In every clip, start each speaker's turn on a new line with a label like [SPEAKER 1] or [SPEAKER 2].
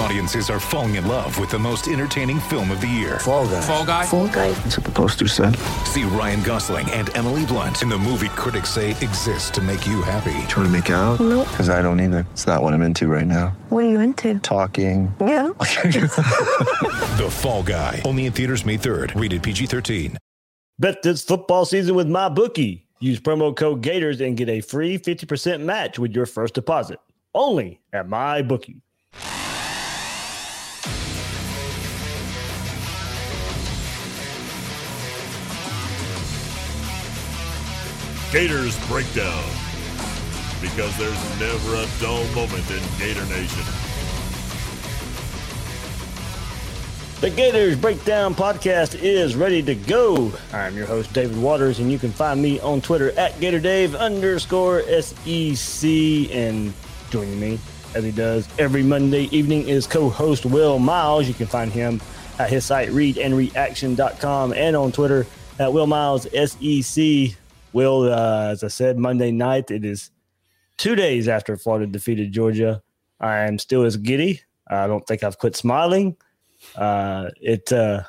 [SPEAKER 1] Audiences are falling in love with the most entertaining film of the year.
[SPEAKER 2] Fall guy.
[SPEAKER 3] Fall guy.
[SPEAKER 4] Fall guy.
[SPEAKER 2] That's what the poster said.
[SPEAKER 1] See Ryan Gosling and Emily Blunt in the movie critics say exists to make you happy.
[SPEAKER 2] Trying to make it out?
[SPEAKER 4] Nope.
[SPEAKER 2] Because I don't either. It's not what I'm into right now.
[SPEAKER 4] What are you into?
[SPEAKER 2] Talking.
[SPEAKER 4] Yeah.
[SPEAKER 1] The Fall Guy. Only in theaters May 3rd. Rated PG 13.
[SPEAKER 5] Bet this football season with my bookie. Use promo code Gators and get a free 50% match with your first deposit. Only at my bookie.
[SPEAKER 6] Gators Breakdown. Because there's never a dull moment in Gator Nation.
[SPEAKER 5] The Gators Breakdown podcast is ready to go. I'm your host, David Waters, and you can find me on Twitter at GatorDave underscore SEC. And joining me, as he does every Monday evening, is co host Will Miles. You can find him at his site, readandreaction.com, and on Twitter at Will Miles SEC. Will, uh, as I said, Monday night, it is two days after Florida defeated Georgia. I am still as giddy. I don't think I've quit smiling uh, it uh,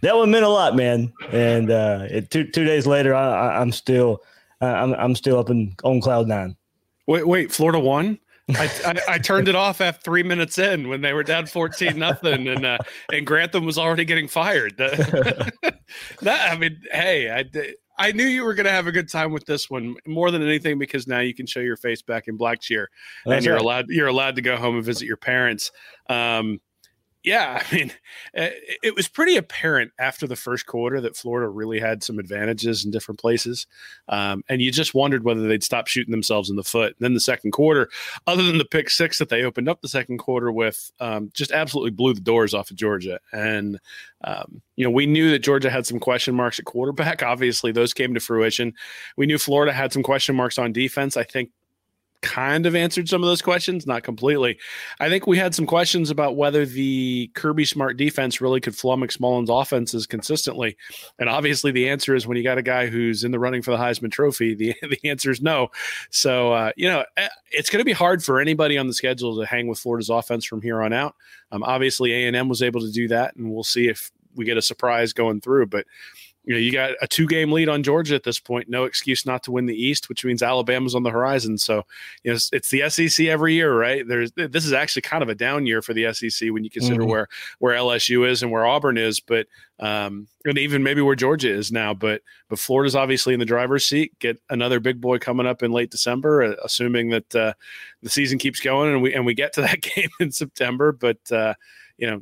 [SPEAKER 5] that one meant a lot, man. And uh, it, two two days later, I, I'm still I'm I'm still up in on cloud nine.
[SPEAKER 3] Wait, wait, Florida won. I, I, I turned it off at three minutes in when they were down fourteen nothing, and uh, and Grantham was already getting fired. that, I mean, hey, I I knew you were going to have a good time with this one more than anything because now you can show your face back in black cheer, and
[SPEAKER 5] That's
[SPEAKER 3] you're
[SPEAKER 5] right.
[SPEAKER 3] allowed you're allowed to go home and visit your parents. Um, yeah, I mean, it it was pretty apparent after the first quarter that Florida really had some advantages in different places. Um, and you just wondered whether they'd stop shooting themselves in the foot. And then the second quarter, other than the pick six that they opened up the second quarter with, um, just absolutely blew the doors off of Georgia. And, um, you know, we knew that Georgia had some question marks at quarterback. Obviously, those came to fruition. We knew Florida had some question marks on defense. I think kind of answered some of those questions, not completely. I think we had some questions about whether the Kirby Smart defense really could flummox Mullen's offenses consistently. And obviously, the answer is when you got a guy who's in the running for the Heisman Trophy, the, the answer is no. So, uh, you know, eh, it's going to be hard for anybody on the schedule to hang with Florida's offense from here on out. Um, obviously, A&M was able to do that, and we'll see if we get a surprise going through. But you know, you got a two game lead on Georgia at this point. No excuse not to win the East, which means Alabama's on the horizon. So, you know, it's, it's the SEC every year, right? There's this is actually kind of a down year for the SEC when you consider
[SPEAKER 5] Mhm.
[SPEAKER 3] where where LSU is and where Auburn is, but um, and even maybe where Georgia is now. But but Florida's obviously in the driver's seat. Get another big boy coming up in late December, uh, assuming that uh, the season keeps going and we and we get to that game in September. But uh, you know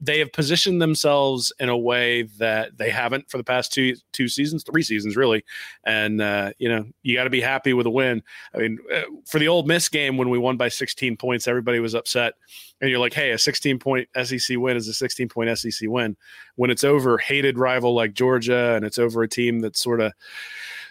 [SPEAKER 3] they have positioned themselves in a way that they haven't for the past two two seasons, three seasons really. And uh, you know you got to be happy with a win. I mean, uh, for the Ole Miss game when we won by 16 points, everybody was upset. And you're like, hey, a 16 point SEC win is a 16 point SEC win. When it's over hated rival like Georgia and it's over a team that's sort of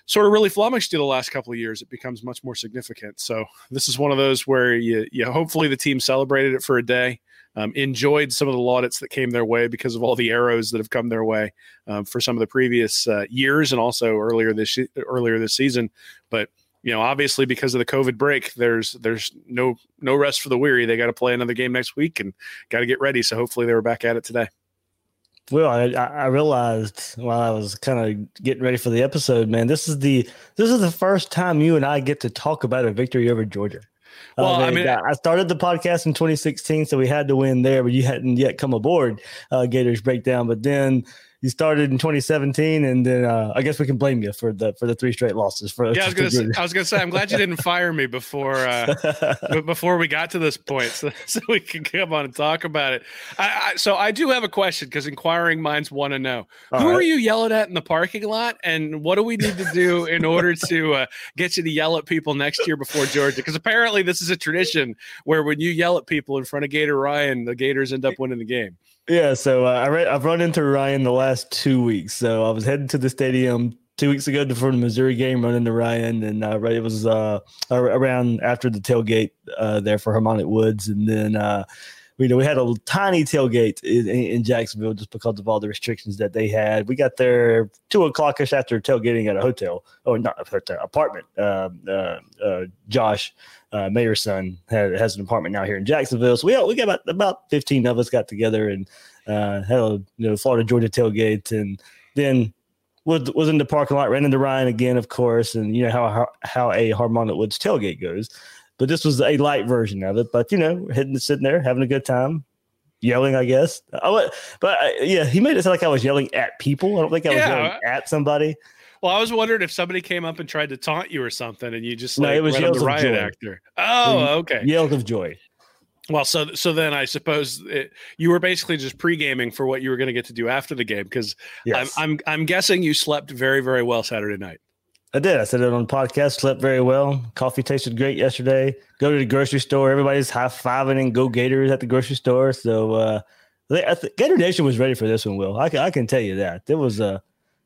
[SPEAKER 3] sort of really flummoxed you the last couple of years, it becomes much more significant. So this is one of those where you, you hopefully the team celebrated it for a day, um, enjoyed some of the laudits that came their way because of all the arrows that have come their way um, for some of the previous uh, years and also earlier this earlier this season. But you know, obviously because of the COVID break, there's there's no no rest for the weary. They got to play another game next week and got to get ready. So hopefully they were back at it today.
[SPEAKER 5] Well, I, I realized while I was kind of getting ready for the episode, man, this is the this is the first time you and I get to talk about a victory over Georgia. Uh,
[SPEAKER 3] Well, I mean-
[SPEAKER 5] I started the podcast in 2016, so we had to win there, but you hadn't yet come aboard uh, Gators Breakdown. But then, you started in 2017, and then uh, I guess we can blame you for the for the three straight losses. For
[SPEAKER 3] yeah, I was gonna say, I was gonna say I'm glad you didn't fire me before uh, before we got to this point, so, so we can come on and talk about it. I, I, so I do have a question because inquiring minds want to know
[SPEAKER 5] All
[SPEAKER 3] who
[SPEAKER 5] right.
[SPEAKER 3] are you yelling at in the parking lot, and what do we need to do in order to uh, get you to yell at people next year before Georgia? Because apparently this is a tradition where when you yell at people in front of Gator Ryan, the Gators end up winning the game.
[SPEAKER 5] Yeah, so uh, I re- I've run into Ryan the last two weeks. So I was heading to the stadium two weeks ago for the Missouri game, running to Ryan, and uh, it was uh, around after the tailgate uh, there for Harmonic Woods, and then uh, you know we had a tiny tailgate in, in Jacksonville just because of all the restrictions that they had. We got there two o'clock ish after tailgating at a hotel, or not a hotel, apartment. Uh, uh, uh, Josh uh, mayor's son had, has an apartment now here in Jacksonville. So we we got about about fifteen of us got together and uh, had a you know Florida Georgia tailgate, and then was was in the parking lot, ran into Ryan again, of course, and you know how how, how a Harmonic Woods tailgate goes. But this was a light version of it. But you know, hitting sitting there having a good time. Yelling, I guess. Oh, but uh, yeah, he made it sound like I was yelling at people. I don't think I was
[SPEAKER 3] Yeah.
[SPEAKER 5] yelling at somebody.
[SPEAKER 3] Well, I was wondering if somebody came up and tried to taunt you or something, and you just
[SPEAKER 5] No,
[SPEAKER 3] like
[SPEAKER 5] it was yells
[SPEAKER 3] the riot
[SPEAKER 5] joy.
[SPEAKER 3] actor. Oh, okay.
[SPEAKER 5] Yells of joy.
[SPEAKER 3] Well, so so then I suppose it, you were basically just pre gaming for what you were going to get to do after the game because
[SPEAKER 5] Yes.
[SPEAKER 3] I'm, I'm I'm guessing you slept very very well Saturday night.
[SPEAKER 5] I did. I said it on the podcast. Slept very well. Coffee tasted great yesterday. Go to the grocery store. Everybody's high fiving and go Gators at the grocery store. So uh, I think Gator Nation was ready for this one. Will I can, I can tell you that it was uh,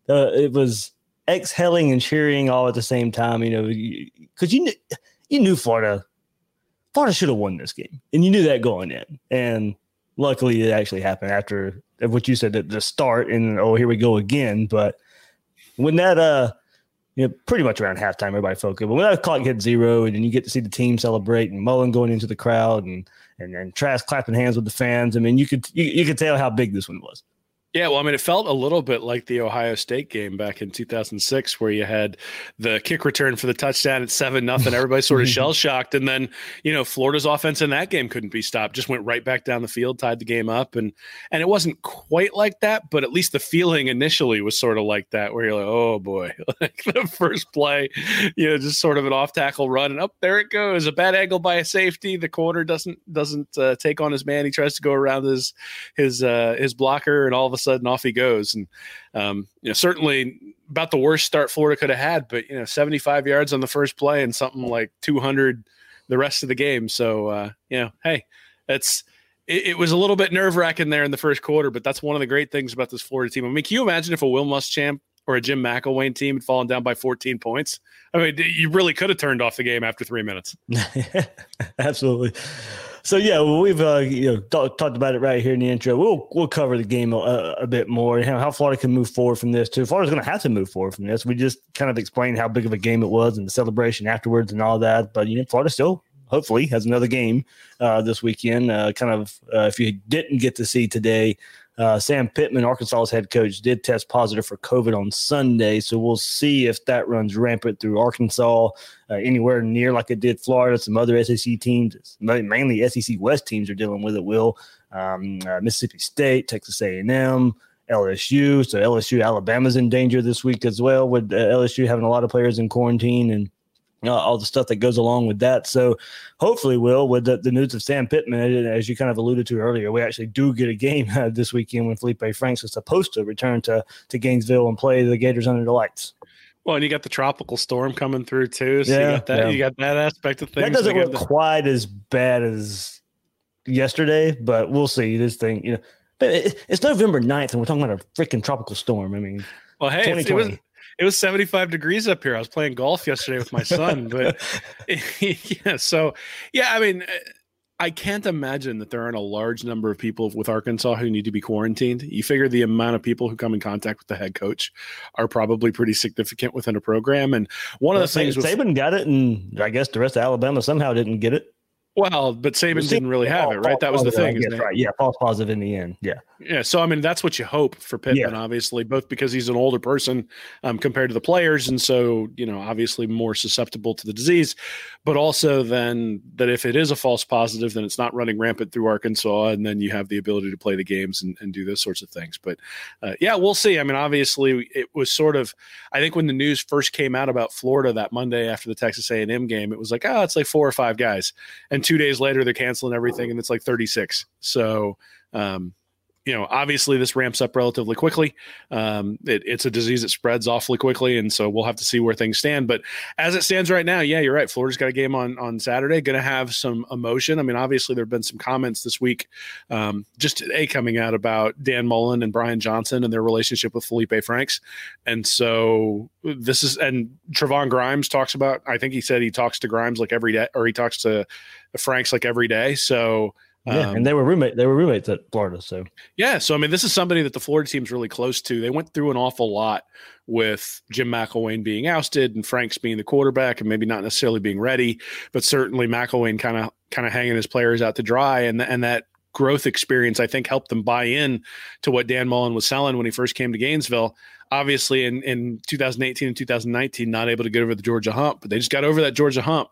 [SPEAKER 5] uh it was exhaling and cheering all at the same time. You know, because you knew you knew Florida Florida should have won this game, and you knew that going in. And luckily, it actually happened after what you said at the start. And oh, here we go again. But when that uh you know, pretty much around halftime, everybody focused. But when that clock hit zero, and then you get to see the team celebrate, and Mullen going into the crowd, and and then Trask clapping hands with the fans. I mean, you could you, you could tell how big this one was.
[SPEAKER 3] Yeah, well, I mean, it felt a little bit like the Ohio State game back in 2006, where you had the kick return for the touchdown at seven nothing. Everybody sort of shell shocked, and then you know Florida's offense in that game couldn't be stopped. Just went right back down the field, tied the game up, and and it wasn't quite like that, but at least the feeling initially was sort of like that, where you're like, oh boy, like the first play, you know, just sort of an off tackle run, and up there it goes, a bad angle by a safety. The corner doesn't doesn't uh, take on his man. He tries to go around his his uh, his blocker, and all of a sudden off he goes. And um, you know, certainly about the worst start Florida could have had, but you know, 75 yards on the first play and something like 200 the rest of the game. So uh, you know, hey, that's it, it was a little bit nerve wracking there in the first quarter, but that's one of the great things about this Florida team. I mean, can you imagine if a Will Muschamp or a Jim McElwain team had fallen down by 14 points? I mean, you really could have turned off the game after three minutes.
[SPEAKER 5] Absolutely. So yeah, we've uh, you know talk, talked about it right here in the intro. We'll we'll cover the game a, a bit more and how, how Florida can move forward from this too. Florida's going to have to move forward from this. We just kind of explained how big of a game it was and the celebration afterwards and all that. But you know, Florida still hopefully has another game uh, this weekend. Uh, kind of uh, if you didn't get to see today, uh, Sam Pittman, Arkansas's head coach, did test positive for COVID on Sunday. So we'll see if that runs rampant through Arkansas, uh, anywhere near like it did Florida. Some other SEC teams, mainly SEC West teams, are dealing with it. Will um, uh, Mississippi State, Texas A&M. LSU, so LSU, Alabama's in danger this week as well, with uh, LSU having a lot of players in quarantine and uh, all the stuff that goes along with that. So hopefully, Will, with the, the news of Sam Pittman, as you kind of alluded to earlier, we actually do get a game uh, this weekend when Felipe Franks is supposed to return to, to Gainesville and play the Gators under the lights.
[SPEAKER 3] Well, and you got the tropical storm coming through too. So
[SPEAKER 5] Yeah,
[SPEAKER 3] you got that
[SPEAKER 5] yeah.
[SPEAKER 3] you got that aspect of things.
[SPEAKER 5] That doesn't look
[SPEAKER 3] the-
[SPEAKER 5] quite as bad as yesterday, but we'll see. This thing, you know, but it, it's November 9th and we're talking about a freaking tropical storm. I mean,
[SPEAKER 3] Well, hey, it was
[SPEAKER 5] 2020.
[SPEAKER 3] It was 75 degrees up here. I was playing golf yesterday with my son, but yeah, so yeah, I mean, I can't imagine that there aren't a large number of people with Arkansas who need to be quarantined. You figure the amount of people who come in contact with the head coach are probably pretty significant within a program. And one of the things with
[SPEAKER 5] Saban got it, and I guess the rest of Alabama somehow didn't get it.
[SPEAKER 3] Well, but Saban didn't really have it, right? That was the thing.
[SPEAKER 5] Yes, right. Yeah, false positive in the end. Yeah.
[SPEAKER 3] Yeah. So I mean, that's what you hope for Pittman,
[SPEAKER 5] Yeah.
[SPEAKER 3] obviously, both because he's an older person um, compared to the players, and so you know, obviously more susceptible to the disease, but also then that if it is a false positive, then it's not running rampant through Arkansas, and then you have the ability to play the games and, and do those sorts of things. But uh, yeah, we'll see. I mean, obviously, it was sort of. I think when the news first came out about Florida that Monday after the Texas A&M game, it was like, oh, it's like four or five guys, and two days later they're canceling everything, and it's like 36. So. Um, you know, obviously this ramps up relatively quickly. Um, it, it's a disease that spreads awfully quickly, and so we'll have to see where things stand. But as it stands right now, yeah, you're right. Florida's got a game on on Saturday. Going to have some emotion. I mean, obviously there have been some comments this week, um, just today coming out about Dan Mullen and Brian Johnson and their relationship with Felipe Franks, and so this is and Trevon Grimes talks about. I think he said he talks to Grimes like every day, or he talks to Franks like every day. So.
[SPEAKER 5] Yeah,
[SPEAKER 3] um,
[SPEAKER 5] and they were roommate. They were roommates at Florida. So
[SPEAKER 3] yeah, so I mean, this is somebody that the Florida team's really close to. They went through an awful lot with Jim McElwain being ousted and Franks being the quarterback, and maybe not necessarily being ready, but certainly McElwain kind of kind of hanging his players out to dry, and and that growth experience I think helped them buy in to what Dan Mullen was selling when he first came to Gainesville. Obviously, in in 2018 and 2019, not able to get over the Georgia hump, but they just got over that Georgia hump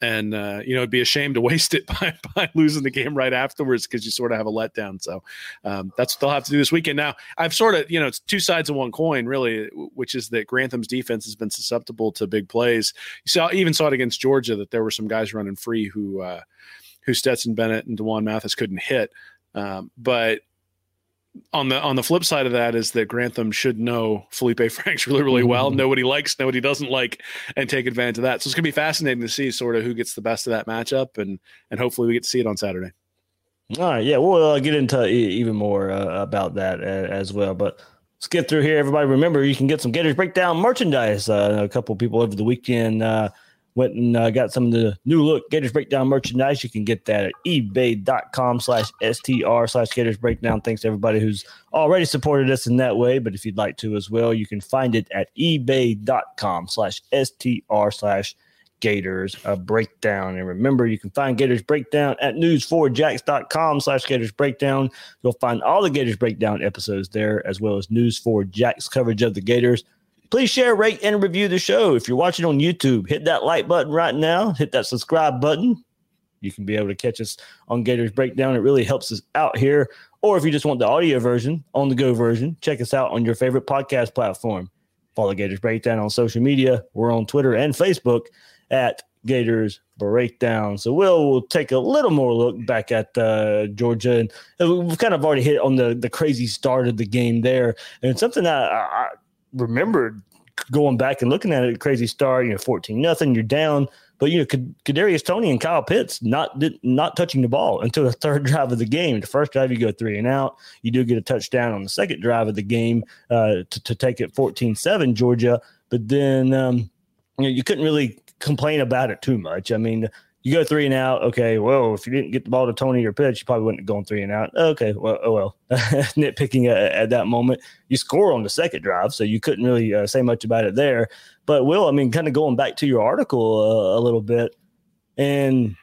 [SPEAKER 3] and uh, you know it'd be a shame to waste it by, by losing the game right afterwards because you sort of have a letdown. So um, that's what they'll have to do this weekend. Now I've sort of you know it's two sides of one coin really, which is that Grantham's defense has been susceptible to big plays. You saw even saw it against Georgia that there were some guys running free who uh, who Stetson Bennett and D'Wan Mathis couldn't hit, um, but on the on the flip side of that is that Grantham should know Felipe Franks really really well, know what he likes, know what he doesn't like, and take advantage of that. So it's gonna be fascinating to see sort of who gets the best of that matchup, and and hopefully we get to see it on Saturday.
[SPEAKER 5] All right, yeah, we'll uh, get into e- even more uh, about that uh, as well. But let's get through here, everybody. Remember, you can get some Gators Breakdown merchandise. Uh, a couple people over the weekend uh, went and uh, got some of the new look Gators Breakdown merchandise. You can get that at ebay.com slash str slash Gators Breakdown. Thanks to everybody who's already supported us in that way. But if you'd like to as well, you can find it at ebay.com slash str slash Gators uh, Breakdown. And remember, you can find Gators Breakdown at news4jax.com slash Gators Breakdown. You'll find all the Gators Breakdown episodes there, as well as News4Jax coverage of the Gators. Please share, rate, and review the show. If you're watching on YouTube, hit that like button right now, hit that subscribe button. You can be able to catch us on Gators Breakdown. It really helps us out here. Or if you just want the audio version, on the go version, check us out on your favorite podcast platform. Follow Gators Breakdown on social media. We're on Twitter and Facebook at Gators Breakdown. So we'll, we'll take a little more look back at uh, Georgia, and we've kind of already hit on the the crazy start of the game there, and something that I, I remembered going back and looking at it, crazy start. You know, fourteen nothing, you're down. But you know, Kad- Kadarius Toney and Kyle Pitts not did, not touching the ball until the third drive of the game. The first drive you go three and out. You do get a touchdown on the second drive of the game uh, to, to take it 14-7 Georgia. But then um, you know you couldn't really complain about it too much. I mean, you go three and out. Okay, well, if you didn't get the ball to Toney or Pitts, you probably wouldn't have gone three and out. Okay, well, oh well. Nitpicking at, at that moment, you score on the second drive, so you couldn't really uh, say much about it there. But Will, I mean, kind of going back to your article uh, a little bit, and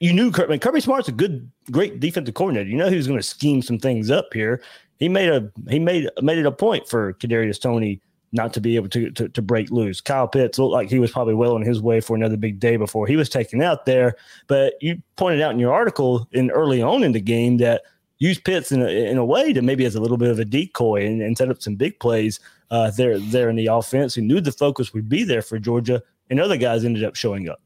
[SPEAKER 5] you knew Kirby, I mean, Kirby Smart's a good, great defensive coordinator. You know he was going to scheme some things up here. He made a he made made it a point for Kadarius Toney not to be able to, to to break loose. Kyle Pitts looked like he was probably well on his way for another big day before he was taken out there. But you pointed out in your article in early on in the game that use Pitts in a, in a way to maybe as a little bit of a decoy and, and set up some big plays uh, there there in the offense. He knew the focus would be there for Georgia, and other guys ended up showing up.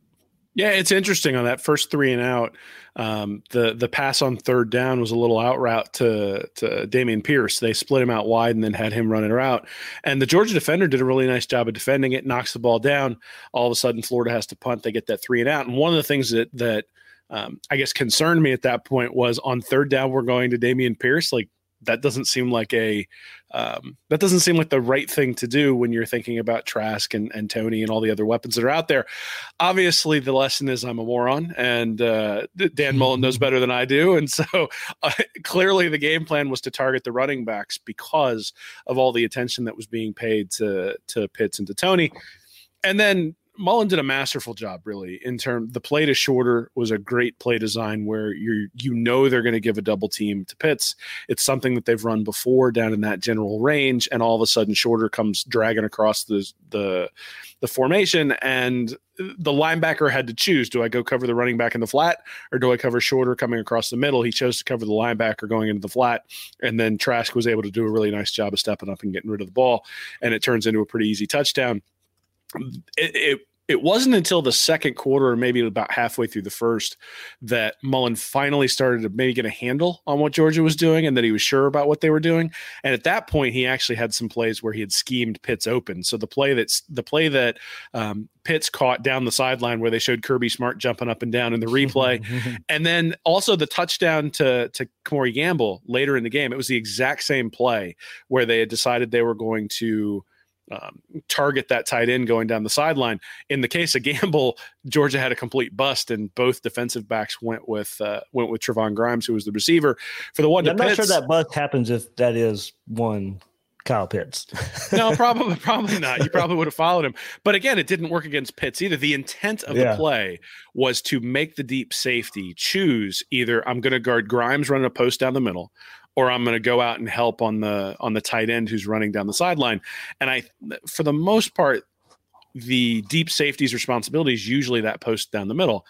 [SPEAKER 3] Yeah, it's interesting on that first three and out. Um, the the pass on third down was a little out route to to Dameon Pierce. They split him out wide and then had him running route. And the Georgia defender did a really nice job of defending it. Knocks the ball down. All of a sudden, Florida has to punt. They get that three and out. And one of the things that that um, I guess concerned me at that point was on third down we're going to Dameon Pierce. Like that doesn't seem like a um, that doesn't seem like the right thing to do when you're thinking about Trask and, and Toney and all the other weapons that are out there. Obviously, the lesson is I'm a moron, and uh, Dan Mullen knows better than I do, and so uh, clearly the game plan was to target the running backs because of all the attention that was being paid to to Pitts and to Toney, and then Mullen did a masterful job, really. In term, the play to shorter was a great play design where you you know they're going to give a double team to Pitts. It's something that they've run before down in that general range, and all of a sudden shorter comes dragging across the the the formation, and the linebacker had to choose: do I go cover the running back in the flat, or do I cover shorter coming across the middle? He chose to cover the linebacker going into the flat, and then Trask was able to do a really nice job of stepping up and getting rid of the ball, and it turns into a pretty easy touchdown. It, it it wasn't until the second quarter, or maybe about halfway through the first, that Mullen finally started to maybe get a handle on what Georgia was doing and that he was sure about what they were doing. And at that point, he actually had some plays where he had schemed Pitts open. So the play that's the play that um, Pitts caught down the sideline where they showed Kirby Smart jumping up and down in the replay, and then also the touchdown to to Kemore Gamble later in the game. It was the exact same play where they had decided they were going to um, target that tight end going down the sideline. In the case of Gamble, Georgia had a complete bust, and both defensive backs went with uh, went with Trevon Grimes, who was the receiver for the one.
[SPEAKER 5] I'm not sure that bust happens if that is one Kyle Pitts.
[SPEAKER 3] no, probably probably not. You probably would have followed him. But again, it didn't work against Pitts either. The intent of yeah. the play was to make the deep safety choose either I'm going to guard Grimes running a post down the middle, or I'm going to go out and help on the on the tight end who's running down the sideline. And I, for the most part, the deep safety's responsibility is usually that post down the middle.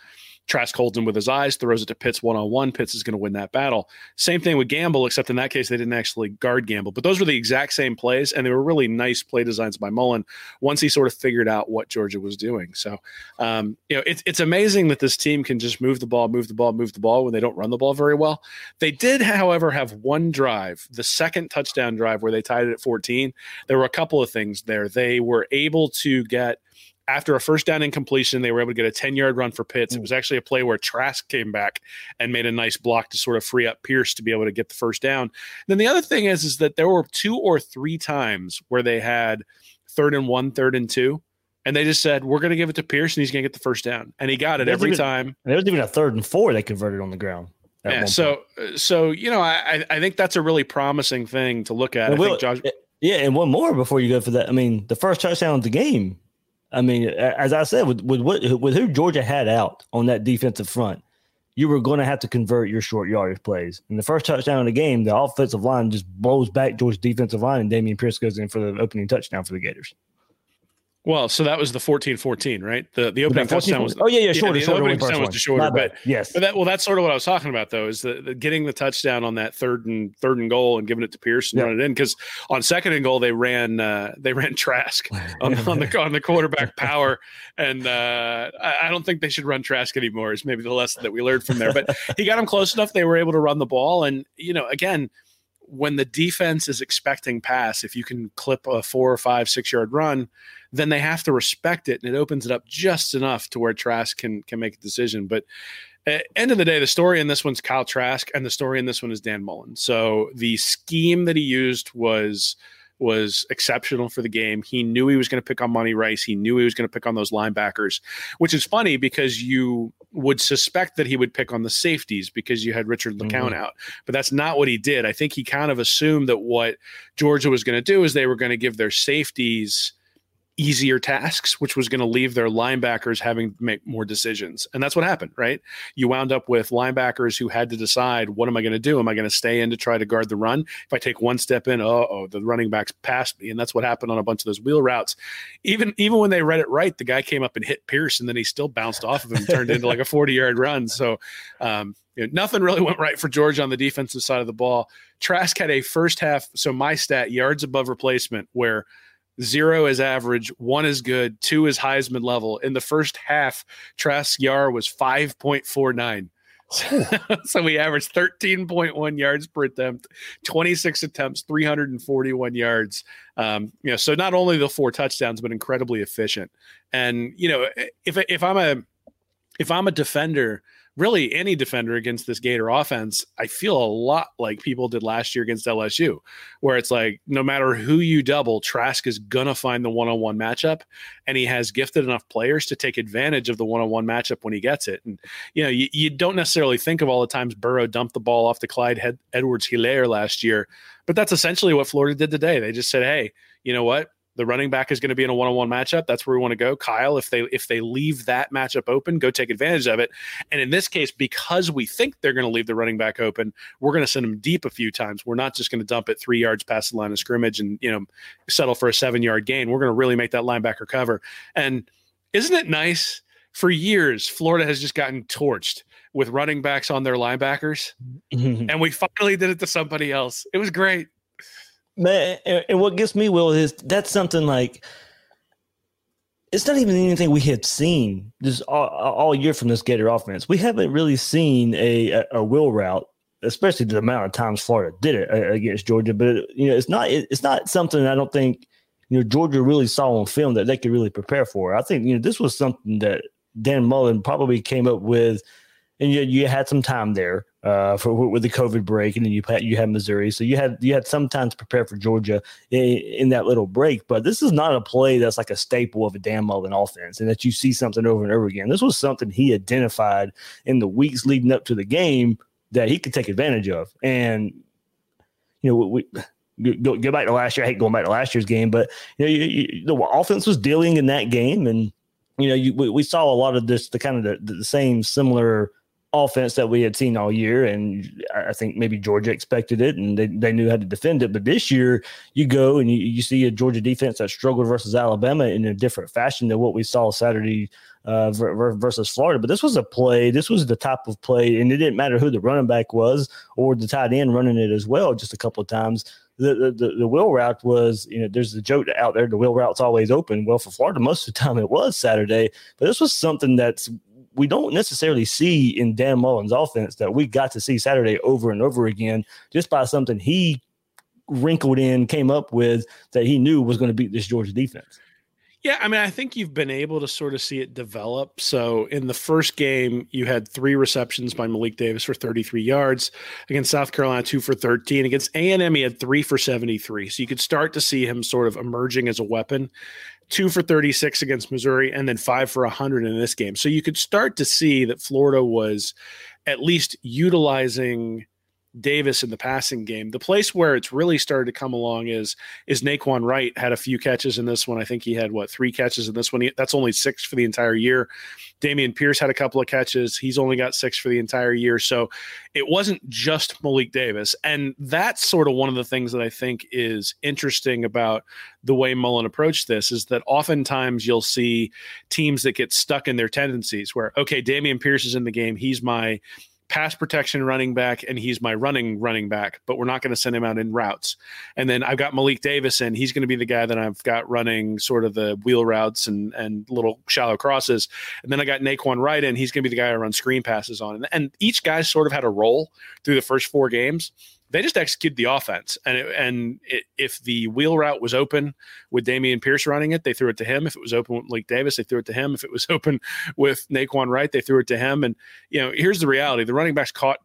[SPEAKER 3] Trask holds him with his eyes, throws it to Pitts one on one. Pitts is going to win that battle. Same thing with Gamble, except in that case, they didn't actually guard Gamble. But those were the exact same plays, and they were really nice play designs by Mullen once he sort of figured out what Georgia was doing. So, um, you know, it's, it's amazing that this team can just move the ball, move the ball, move the ball when they don't run the ball very well. They did, however, have one drive, the second touchdown drive where they tied it at 14. There were a couple of things there. They were able to get after a first down incompletion, they were able to get a 10 yard run for Pitts. It mm. was actually a play where Trask came back and made a nice block to sort of free up Pierce to be able to get the first down. And then the other thing is, is that there were two or three times where they had third and one, third and two. And they just said, we're going to give it to Pierce and he's going to get the first down. And he got it every
[SPEAKER 5] even,
[SPEAKER 3] time.
[SPEAKER 5] There was even a third and four they converted on the ground.
[SPEAKER 3] Yeah, so, uh, so, you know, I, I think that's a really promising thing to look at. I think Josh.
[SPEAKER 5] Yeah, and one more before you go for that. I mean, the first touchdown of the game I mean, as I said, with with what with who Georgia had out on that defensive front, you were going to have to convert your short yardage plays. And the first touchdown of the game, the offensive line just blows back Georgia's defensive line, and Dameon Pierce goes in for the opening touchdown for the Gators.
[SPEAKER 3] Well, so that was the 14-14, right? The the opening touchdown was
[SPEAKER 5] Oh yeah, yeah, shorter, yeah, the opening
[SPEAKER 3] touchdown was the shorter, but
[SPEAKER 5] yes.
[SPEAKER 3] But that well, that's sort of what I was talking about though, is the, the getting the touchdown on that third and third and goal and giving it to Pierce and yep. running it in because on second and goal they ran uh, they ran Trask on, on, the on the quarterback power, and uh, I, I, don't think they should run Trask anymore. Is maybe the lesson that we learned from there. But he got him close enough; they were able to run the ball, and you know, again when the defense is expecting pass, if you can clip a four or five, six yard run, then they have to respect it, and it opens it up just enough to where Trask can can make a decision. But at end of the day, the story in this one's Kyle Trask, and the story in this one is Dan Mullen. So the scheme that he used was was exceptional for the game. He knew he was going to pick on Monty Rice. He knew he was going to pick on those linebackers, which is funny because you would suspect that he would pick on the safeties because you had Richard LeCounte mm-hmm. out. But that's not what he did. I think he kind of assumed that what Georgia was going to do is they were going to give their safeties easier tasks, which was going to leave their linebackers having to make more decisions. And that's what happened, right? You wound up with linebackers who had to decide, what am I going to do? Am I going to stay in to try to guard the run? If I take one step in, oh, the running backs passed me. And that's what happened on a bunch of those wheel routes. Even even when they read it right, the guy came up and hit Pierce, and then he still bounced off of him, and turned into like a 40 yard run. So, um, you know, nothing really went right for George on the defensive side of the ball. Trask had a first half, so my stat yards above replacement, where Zero is average, one is good, two is Heisman level. In the first half, Trask Yar was 5.49. so we averaged 13.1 yards per attempt, 26 attempts, 341 yards. Um, you know, so not only the four touchdowns, but incredibly efficient. And you know, if if I'm a if I'm a defender really any defender against this Gator offense, I feel a lot like people did last year against LSU, where it's like no matter who you double, Trask is gonna find the one-on-one matchup, and he has gifted enough players to take advantage of the one-on-one matchup when he gets it. And you know, you, you don't necessarily think of all the times Burrow dumped the ball off to Clyde Edwards Helaire last year, but that's essentially what Florida did today. They just said, "Hey, you know what? The running back is going to be in a one-on-one matchup. That's where we want to go. Kyle, if they if they leave that matchup open, go take advantage of it. And in this case, because we think they're going to leave the running back open, we're going to send them deep a few times. We're not just going to dump it three yards past the line of scrimmage and you know settle for a seven-yard gain. We're going to really make that linebacker cover. And isn't it nice? For years, Florida has just gotten torched with running backs on their linebackers, mm-hmm. and we finally did it to somebody else. It was great.
[SPEAKER 5] Man, and, what gets me, Will, is that's something like it's not even anything we had seen just all, all year from this Gator offense. We haven't really seen a, a, a wheel route, especially the amount of times Florida did it uh, against Georgia. But you know, it's not it's not something I don't think you know Georgia really saw on film that they could really prepare for. I think you know this was something that Dan Mullen probably came up with, and you you had some time there uh, for with the COVID break, and then you had you had Missouri, so you had you had some time to prepare for Georgia in, in, that little break. But this is not a play that's like a staple of a Dan Mullen offense, and that you see something over and over again. This was something he identified in the weeks leading up to the game that he could take advantage of, and you know we. Go, go back to last year. I hate going back to last year's game, but you know, you, you, the offense was dealing in that game, and you know, you, we, we saw a lot of this, the kind of the, the same similar offense that we had seen all year. And I think maybe Georgia expected it and they, they knew how to defend it. But this year, you go and you, you see a Georgia defense that struggled versus Alabama in a different fashion than what we saw Saturday uh, versus Florida. But this was a play. This was the type of play, and it didn't matter who the running back was or the tight end running it as well. Just a couple of times, the the, the wheel route was. You know, there's a joke out there. The wheel route's always open. Well, for Florida, most of the time it was Saturday. But this was something that's we don't necessarily see in Dan Mullen's offense that we got to see Saturday over and over again just by something he wrinkled in, came up with that he knew was going to beat this Georgia defense.
[SPEAKER 3] Yeah, I mean, I think you've been able to sort of see it develop. So in the first game, you had three receptions by Malik Davis for 33 yards against South Carolina, two for 13. Against A and M, he had three for 73. So you could start to see him sort of emerging as a weapon two for 36 against Missouri, and then five for 100 in this game. So you could start to see that Florida was at least utilizing Davis in the passing game. The place where it's really started to come along is is Nay'Quan Wright had a few catches in this one. I think he had what three catches in this one. He, that's only six for the entire year. Dameon Pierce had a couple of catches. He's only got six for the entire year. So it wasn't just Malik Davis, and that's sort of one of the things that I think is interesting about the way Mullen approached this is that oftentimes you'll see teams that get stuck in their tendencies where okay, Dameon Pierce is in the game. He's my pass protection running back and he's my running running back, but we're not going to send him out in routes. And then I've got Malik Davis and he's going to be the guy that I've got running sort of the wheel routes and and little shallow crosses. And then I got Nay'Quan Wright and he's going to be the guy I run screen passes on. And, and each guy sort of had a role through the first four games they just executed the offense. And it, and it, if the wheel route was open with Dameon Pierce running it, they threw it to him. If it was open with Malik Davis, they threw it to him. If it was open with Nay'Quan Wright, they threw it to him. And you know, here's the reality: the running backs caught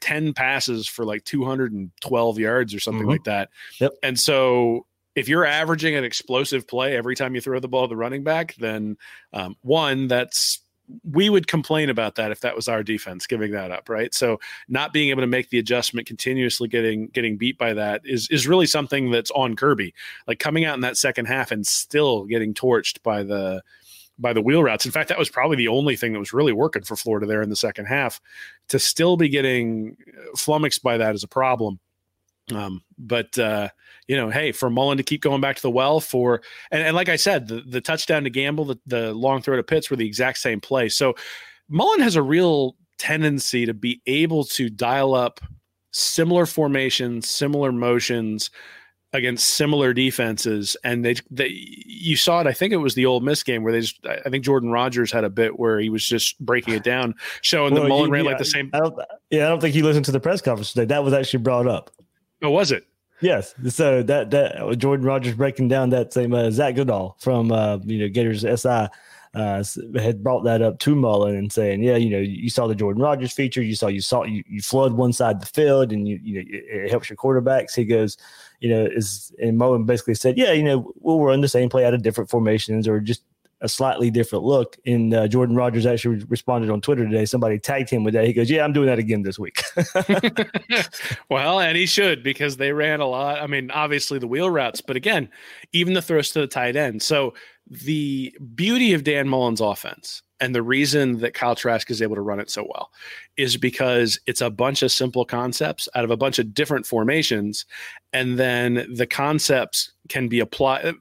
[SPEAKER 3] 10 passes for like 212 yards or something mm-hmm. like that.
[SPEAKER 5] Yep.
[SPEAKER 3] And so if you're averaging an explosive play every time you throw the ball to the running back, then um, one, that's we would complain about that if that was our defense giving that up, right? So not being able to make the adjustment, continuously getting getting beat by that is is really something that's on Kirby. Like coming out in that second half and still getting torched by the by the wheel routes. In fact, that was probably the only thing that was really working for Florida there in the second half. To still be getting uh, flummoxed by that is a problem. Um, but uh, you know, hey, for Mullen to keep going back to the well for, and, and like I said, the, the touchdown to Gamble, the, the long throw to Pitts were the exact same play. So Mullen has a real tendency to be able to dial up similar formations, similar motions against similar defenses, and they they you saw it. I think it was the Ole Miss game where they just. I think Jordan Rodgers had a bit where he was just breaking it down, showing well, that Mullen ran yeah, like the same.
[SPEAKER 5] I don't, yeah, I don't think he listened to the press conference today. That was actually brought up.
[SPEAKER 3] Oh, was it?
[SPEAKER 5] Yes. So that that Jordan Rodgers breaking down that same uh, Zach Goodall from uh, you know Gators SI uh, had brought that up to Mullen and saying, yeah, you know, you saw the Jordan Rodgers feature, you saw you saw you, you flood one side of the field, and you you know it helps your quarterbacks. He goes, you know, is and Mullen basically said, yeah, you know, we'll run the same play out of different formations or just a slightly different look. And uh, Jordan Rodgers actually responded on Twitter today. Somebody tagged him with that. He goes, "Yeah, I'm doing that again this week."
[SPEAKER 3] well, and he should because they ran a lot. I mean, obviously the wheel routes, but again, even the throws to the tight end. So the beauty of Dan Mullen's offense and the reason that Kyle Trask is able to run it so well is because it's a bunch of simple concepts out of a bunch of different formations. And then the concepts can be applied.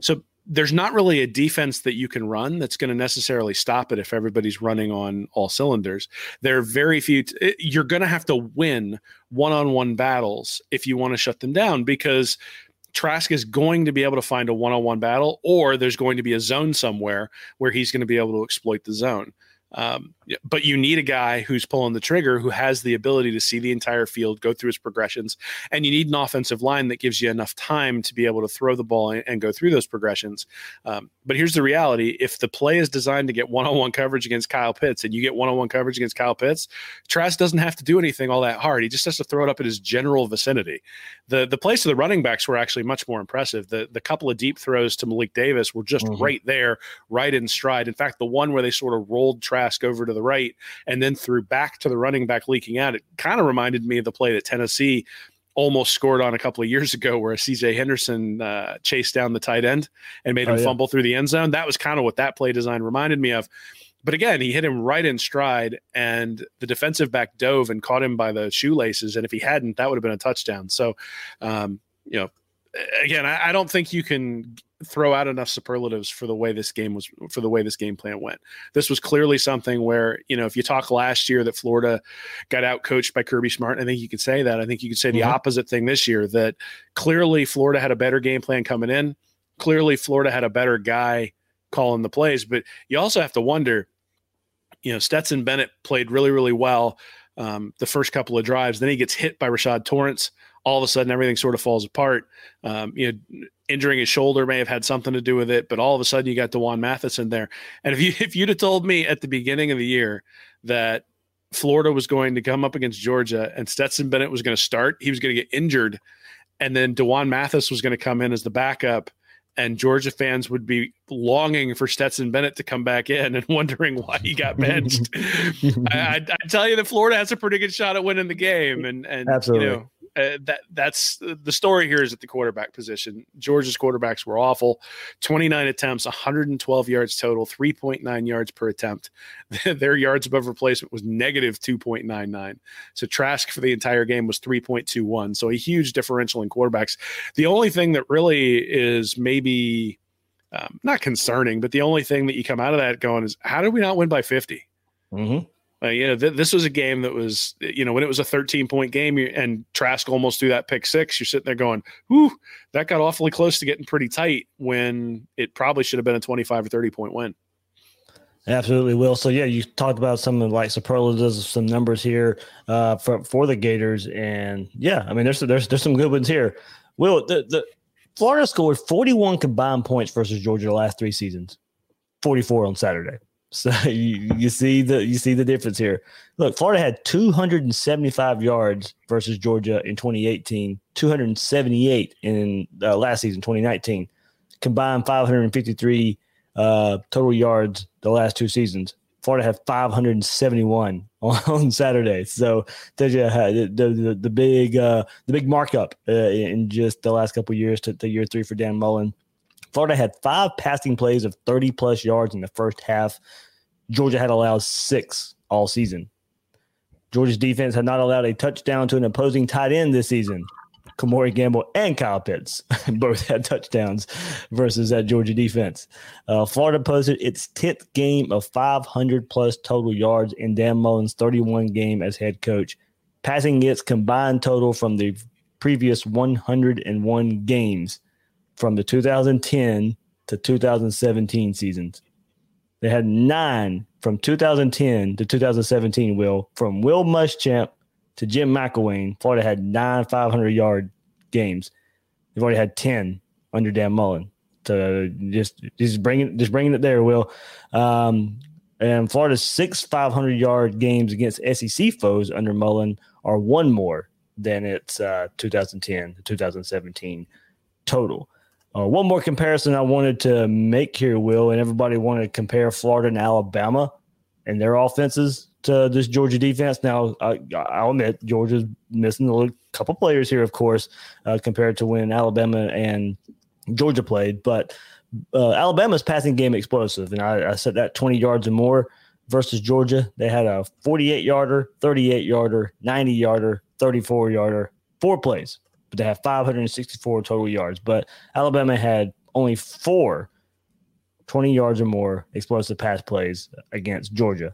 [SPEAKER 3] So there's not really a defense that you can run that's going to necessarily stop it if everybody's running on all cylinders. There are very few, t- you're going to have to win one on one battles if you want to shut them down because Trask is going to be able to find a one on one battle, or there's going to be a zone somewhere where he's going to be able to exploit the zone. Um, but you need a guy who's pulling the trigger, who has the ability to see the entire field, go through his progressions, and you need an offensive line that gives you enough time to be able to throw the ball and, and go through those progressions. Um, but here's the reality: if the play is designed to get one-on-one coverage against Kyle Pitts, and you get one-on-one coverage against Kyle Pitts, Trask doesn't have to do anything all that hard. He just has to throw it up in his general vicinity. The the plays of the running backs were actually much more impressive. The the couple of deep throws to Malik Davis were just
[SPEAKER 5] Mhm.
[SPEAKER 3] right there, right in stride. In fact, the one where they sort of rolled Trask over to the right and then threw back to the running back leaking out, it kind of reminded me of the play that Tennessee almost scored on a couple of years ago where CJ Henderson uh, chased down the tight end and made
[SPEAKER 5] Oh,
[SPEAKER 3] him
[SPEAKER 5] yeah.
[SPEAKER 3] fumble through the end zone. That was kind of what that play design reminded me of. But again, he hit him right in stride, and the defensive back dove and caught him by the shoelaces. And if he hadn't, that would have been a touchdown. So, um, you know, again, I, I don't think you can throw out enough superlatives for the way this game was for the way this game plan went. This was clearly something where you know if you talk last year that Florida got out coached by Kirby Smart, I think you could say that. I think you could say the
[SPEAKER 5] Mhm.
[SPEAKER 3] opposite thing this year that clearly Florida had a better game plan coming in. Clearly Florida had a better guy calling the plays, but you also have to wonder. You know, Stetson Bennett played really, really well um, the first couple of drives. Then he gets hit by Rashad Torrence. All of a sudden, everything sort of falls apart. Um, you know, injuring his shoulder may have had something to do with it, but all of a sudden, you got D'Wan Matheson there. And if you if you'd have told me at the beginning of the year that Florida was going to come up against Georgia and Stetson Bennett was going to start, he was going to get injured, and then D'Wan Mathis was going to come in as the backup, and Georgia fans would be longing for Stetson Bennett to come back in and wondering why he got benched. I, I, I tell you that Florida has a pretty good shot at winning the game, and and
[SPEAKER 5] Absolutely.
[SPEAKER 3] you know uh, that that's the story here is at the quarterback position. Georgia's quarterbacks were awful. Twenty nine attempts, one hundred and twelve yards total, three point nine yards per attempt. Their yards above replacement was negative two point nine nine. So Trask for the entire game was three point two one. So a huge differential in quarterbacks. The only thing that really is maybe um, not concerning, but the only thing that you come out of that going is how did we not win by fifty?
[SPEAKER 5] Mhm.
[SPEAKER 3] Uh, you know, th- this was a game that was, you know, when it was a 13 point game and Trask almost threw that pick six, you're sitting there going, whew, that got awfully close to getting pretty tight when it probably should have been a 25 or 30 point win.
[SPEAKER 5] Absolutely, will. So yeah, you talked about some of like superlatives, some numbers here uh, for for the Gators, and yeah, I mean there's there's there's some good ones here. Will the the Florida scored 41 combined points versus Georgia the last three seasons, 44 on Saturday. So you, you see the you see the difference here. Look, Florida had 275 yards versus Georgia in 2018, 278 in uh, last season 2019, combined 553 uh, total yards the last two seasons. Florida had 571 on, on Saturday. So there's you uh, the, the the big uh, the big markup uh, in just the last couple years to, to year three for Dan Mullen. Florida had five passing plays of 30 plus yards in the first half. Georgia had allowed six all season. Georgia's defense had not allowed a touchdown to an opposing tight end this season. Kemore Gamble and Kyle Pitts both had touchdowns versus that Georgia defense. Uh, Florida posted its 10th game of 500 plus total yards in Dan Mullen's 31 game as head coach, passing its combined total from the previous 101 games from the 2010 to 2017 seasons. They had nine from 2010 to 2017, Will, from Will Muschamp to Jim McElwain. Florida had nine 500 yard games. They've already had 10 under Dan Mullen. So just just bringing just bringing it there, Will. Um, and Florida's six 500 yard games against SEC foes under Mullen are one more than its uh, 2010 to 2017 total. Uh, one more comparison I wanted to make here, Will, and everybody wanted to compare Florida and Alabama and their offenses to this Georgia defense. Now, I, I'll admit Georgia's missing a couple players here, of course, uh, compared to when Alabama and Georgia played. But uh, Alabama's passing game explosive, and I, I said that 20 yards or more versus Georgia. They had a 48 yarder, 38 yarder, 90 yarder, 34 yarder, four plays, but they have 564 total yards. But Alabama had only four 20 yards or more explosive pass plays against Georgia.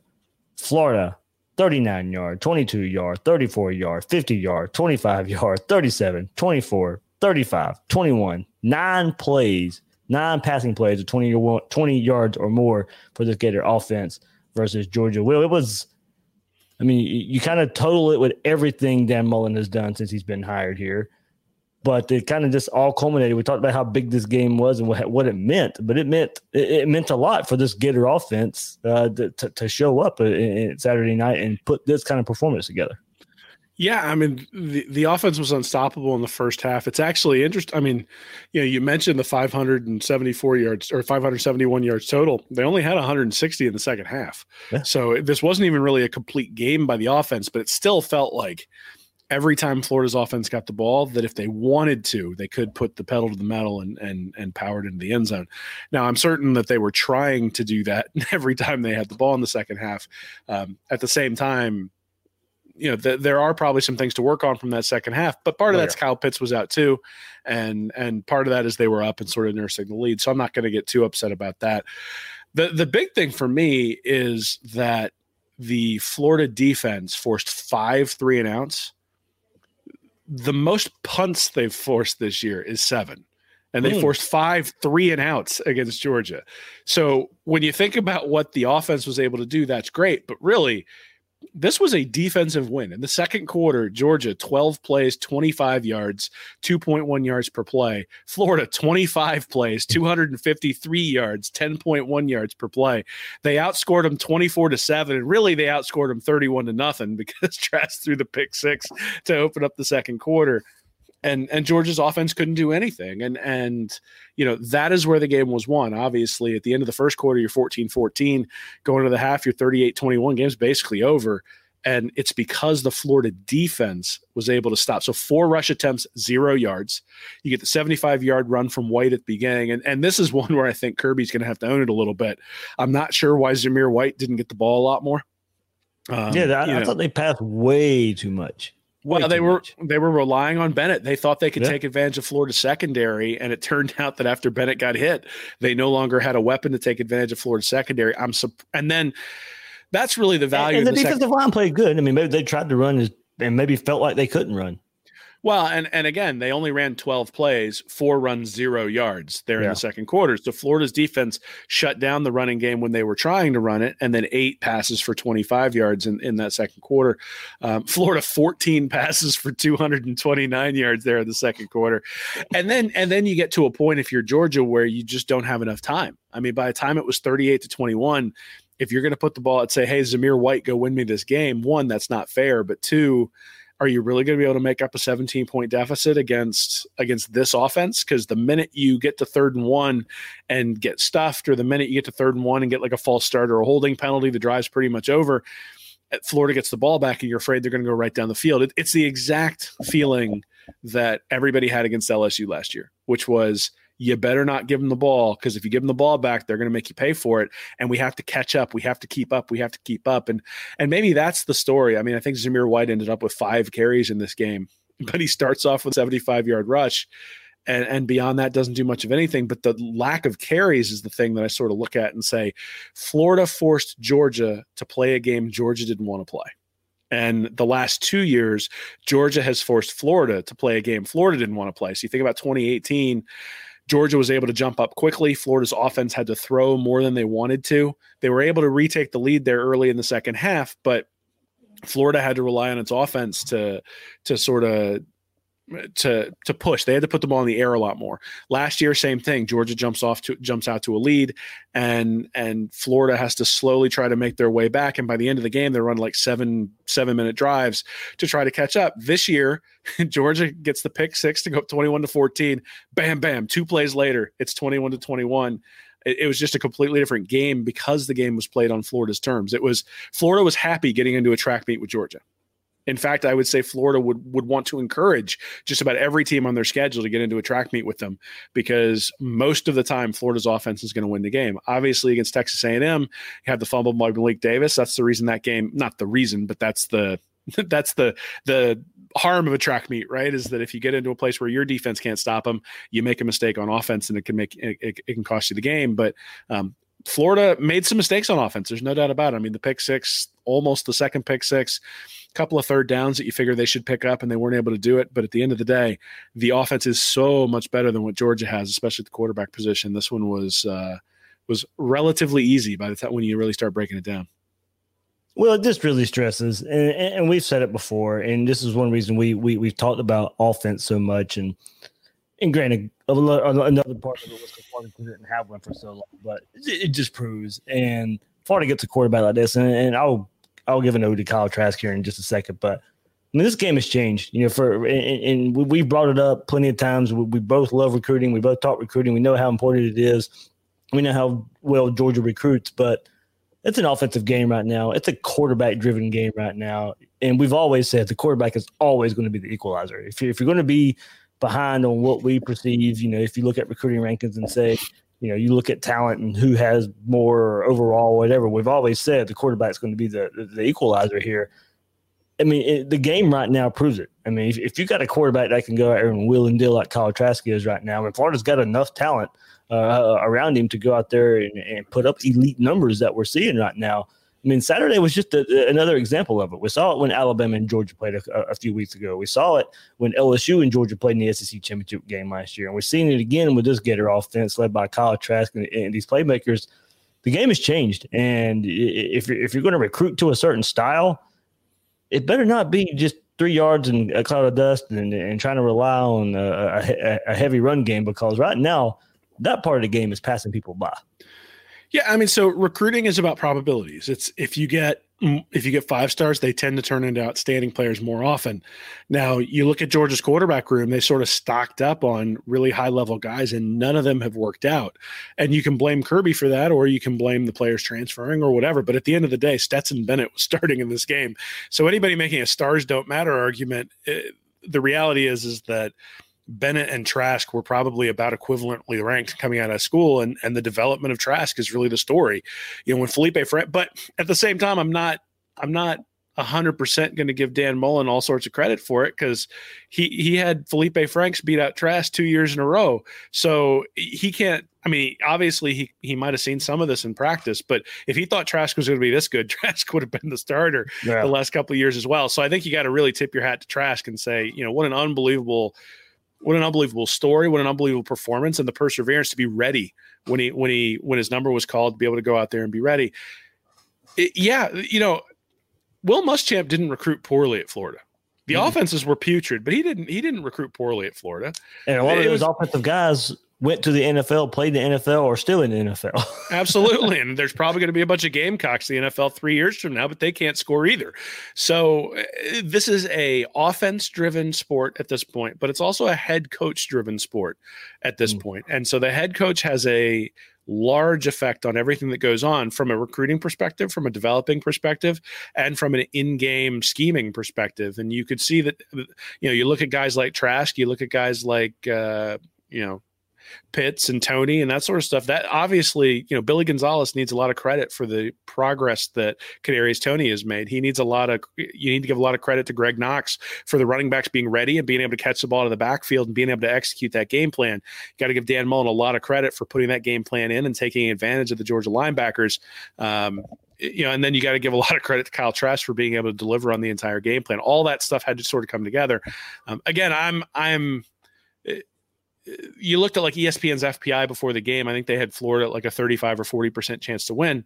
[SPEAKER 5] Florida, 39 yard, 22 yard, 34 yard, 50 yard, 25 yard, 37, 24, 35, 21, nine plays, nine passing plays of 20, 20 yards or more for this Gator offense versus Georgia. Well, it was, I mean, you, you kind of total it with everything Dan Mullen has done since he's been hired here. But it kind of just all culminated. We talked about how big this game was and what, what it meant, but it meant it, it meant a lot for this Gator offense uh, to, to, show up in, in Saturday night and put this kind of performance together.
[SPEAKER 3] Yeah, I mean the the offense was unstoppable in the first half. It's actually interesting. I mean, you know, you mentioned the 574 yards or 571 yards total. They only had 160 in the second half. Yeah. So this wasn't even really a complete game by the offense, but it still felt like every time Florida's offense got the ball that if they wanted to, they could put the pedal to the metal and and and power it into the end zone. Now, I'm certain that they were trying to do that every time they had the ball in the second half. Um, at the same time, you know, th- there are probably some things to work on from that second half. But part of oh, that's yeah. Kyle Pitts was out too, and and part of that is they were up and sort of nursing the lead. So I'm not going to get too upset about that. The the big thing for me is that the Florida defense forced five three and outs. The most punts they've forced this year is seven and they mm. forced five three and outs against Georgia. So when you think about what the offense was able to do, that's great. But really, this was a defensive win. In the second quarter, Georgia 12 plays, 25 yards, 2.1 yards per play. Florida 25 plays, 253 yards, 10.1 yards per play. They outscored them 24 to 7 and really they outscored them 31 to nothing because Trask threw the pick 6 to open up the second quarter and and Georgia's offense couldn't do anything. And and you know that is where the game was won. Obviously, at the end of the first quarter, you're 14-14. Going to the half, you're 38-21. Game's basically over. And it's because the Florida defense was able to stop. So four rush attempts, zero yards. You get the 75 yard run from White at the beginning. And, and this is one where I think Kirby's going to have to own it a little bit. I'm not sure why Zamir White didn't get the ball a lot more.
[SPEAKER 5] Um, yeah, I, I thought they passed way too much.
[SPEAKER 3] Well, they were much. they were relying on Bennett. They thought they could yeah. take advantage of Florida secondary, and it turned out that after Bennett got hit, they no longer had a weapon to take advantage of Florida secondary. I'm and then that's really the value.
[SPEAKER 5] And, and the, the, defensive sec- line played good. I mean, maybe they tried to run and maybe felt like they couldn't run.
[SPEAKER 3] Well, and and again, they only ran 12 plays, four runs, zero yards there yeah. in the second quarter. So Florida's defense shut down the running game when they were trying to run it, and then eight passes for 25 yards in, in that second quarter. Um, Florida 14 passes for 229 yards there in the second quarter, and then and then you get to a point if you're Georgia where you just don't have enough time. I mean, by the time it was 38 to 21 if you're going to put the ball and say, "Hey, Zamir White, go win me this game," one, that's not fair, but two, are you really going to be able to make up a 17 point deficit against against this offense? Because the minute you get to third and one and get stuffed or the minute you get to third and one and get like a false start or a holding penalty the drive's pretty much over eh, florida gets the ball back and you're afraid they're going to go right down the field. It, it's the exact feeling that everybody had against lsu last year which was you better not give them the ball because if you give them the ball back, they're going to make you pay for it. And we have to catch up. We have to keep up. We have to keep up. And and maybe that's the story. I mean, I think Zamir White ended up with five carries in this game, but he starts off with 75 yard rush. And, and beyond that doesn't do much of anything but the lack of carries is the thing that i sort of look at and say florida forced georgia to play a game georgia didn't want to play and the last two years, Georgia has forced Florida to play a game Florida didn't want to play. So you think about 2018, Georgia was able to jump up quickly. Florida's offense had to throw more than they wanted to. They were able to retake the lead there early in the second half, but Florida had to rely on its offense to to sort of to to push. They had to put the ball in the air a lot more. Last year, same thing. Georgia jumps off to jumps out to a lead, and and Florida has to slowly try to make their way back. And by the end of the game, they run like seven seven minute drives to try to catch up. This year, Georgia gets the pick six to go up twenty one to fourteen. Bam, bam. Two plays later, it's twenty one to twenty one. It, it was just a completely different game because the game was played on Florida's terms. It was Florida was happy getting into a track meet with Georgia. In fact, I would say Florida would would want to encourage just about every team on their schedule to get into a track meet with them because most of the time Florida's offense is going to win the game. Obviously, against Texas A&M, you have the fumble by Malik Davis. That's the reason that game, not the reason, but that's the that's the the harm of a track meet, right? Is that if you get into a place where your defense can't stop them, you make a mistake on offense and it can make it, it, it can cost you the game. But um, Florida made some mistakes on offense. There's no doubt about it. I mean, the pick six, almost the second pick six, a couple of third downs that you figure they should pick up and they weren't able to do it. But at the end of the day, the offense is so much better than what Georgia has, especially at the quarterback position. This one was uh, was relatively easy by the time when you really start breaking it down.
[SPEAKER 5] Well, it just really stresses, and, and we've said it before, and this is one reason we we we've talked about offense so much, and and granted, another part of it was Florida didn't have one for so long, but it, just proves. And Florida gets a quarterback like this, and, and I'll I'll give an ode to Kyle Trask here in just a second, but I mean, this game has changed. You know, for and, and we brought it up plenty of times. We, we, both love recruiting. We both talk recruiting. We know how important it is. We know how well Georgia recruits, but it's an offensive game right now. It's a quarterback driven game right now, and we've always said the quarterback is always going to be the equalizer. If you're, if you're going to be behind on what we perceive, you know, if you look at recruiting rankings and say you know, you look at talent and who has more overall, whatever. We've always said the quarterback's going to be the, the, equalizer here. I mean, it, the game right now proves it. I mean, if, if you got a quarterback that can go out there and will and deal like Kyle Trask is right now, and Florida's got enough talent uh, around him to go out there and, and put up elite numbers that we're seeing right now, I mean, Saturday was just a, another example of it. We saw it when Alabama and Georgia played a, a, few weeks ago. We saw it when LSU and Georgia played in the SEC championship game last year, and we're seeing it again with this Gator offense led by Kyle Trask and, and these playmakers. The game has changed, and if you're, if you're going to recruit to a certain style, it better not be just three yards and a cloud of dust and, and trying to rely on a, a, a heavy run game because right now that part of the game is passing people by.
[SPEAKER 3] Yeah, I mean, so recruiting is about probabilities. It's if you get if you get five stars, they tend to turn into outstanding players more often. Now, you look at Georgia's quarterback room; they sort of stocked up on really high level guys, and none of them have worked out. And you can blame Kirby for that, or you can blame the players transferring, or whatever. But at the end of the day, Stetson Bennett was starting in this game. So anybody making a stars don't matter argument, it, eh, the reality is is that Bennett and Trask were probably about equivalently ranked coming out of school, and and the development of Trask is really the story. You know, when Feleipe Frank, but at the same time, I'm not I'm not hundred percent going to give Dan Mullen all sorts of credit for it because he he had Feleipe Franks beat out Trask two years in a row, so he can't. I mean, obviously he he might have seen some of this in practice, but if he thought Trask was going to be this good, Trask would have been the starter yeah. the last couple of years as well. So I think you got to really tip your hat to Trask and say, you know, what an unbelievable what an unbelievable story, what an unbelievable performance, and the perseverance to be ready when he when he when his number was called to be able to go out there and be ready. It, yeah, you know, Will Muschamp didn't recruit poorly at Florida. The mm-hmm. offenses were putrid, but he didn't he didn't recruit poorly at Florida.
[SPEAKER 5] And a lot it of those was, offensive guys went to the NFL, played the NFL, or still in the NFL.
[SPEAKER 3] absolutely. And there's probably going to be a bunch of Gamecocks in the NFL three years from now, but they can't score either. So uh, this is a offense driven sport at this point, but it's also a head coach driven sport at this mm. point. And so the head coach has a large effect on everything that goes on from a recruiting perspective, from a developing perspective, and from an in-game scheming perspective. And you could see that, you know, you look at guys like Trask, you look at guys like, uh, you know, Pitts and Toney and that sort of stuff. That obviously, you know, Billy Gonzales needs a lot of credit for the progress that Kadarius Toney has made. He needs a lot of you need to give a lot of credit to Greg Knox for the running backs being ready and being able to catch the ball to the backfield and being able to execute that game plan. Got to give Dan Mullen a lot of credit for putting that game plan in and taking advantage of the Georgia linebackers. Um, you know, and then you got to give a lot of credit to Kyle Trask for being able to deliver on the entire game plan. All that stuff had to sort of come together. Um, again, I'm I'm you looked at like ESPN's FPI before the game. I think they had Florida at like a 35 or 40% chance to win.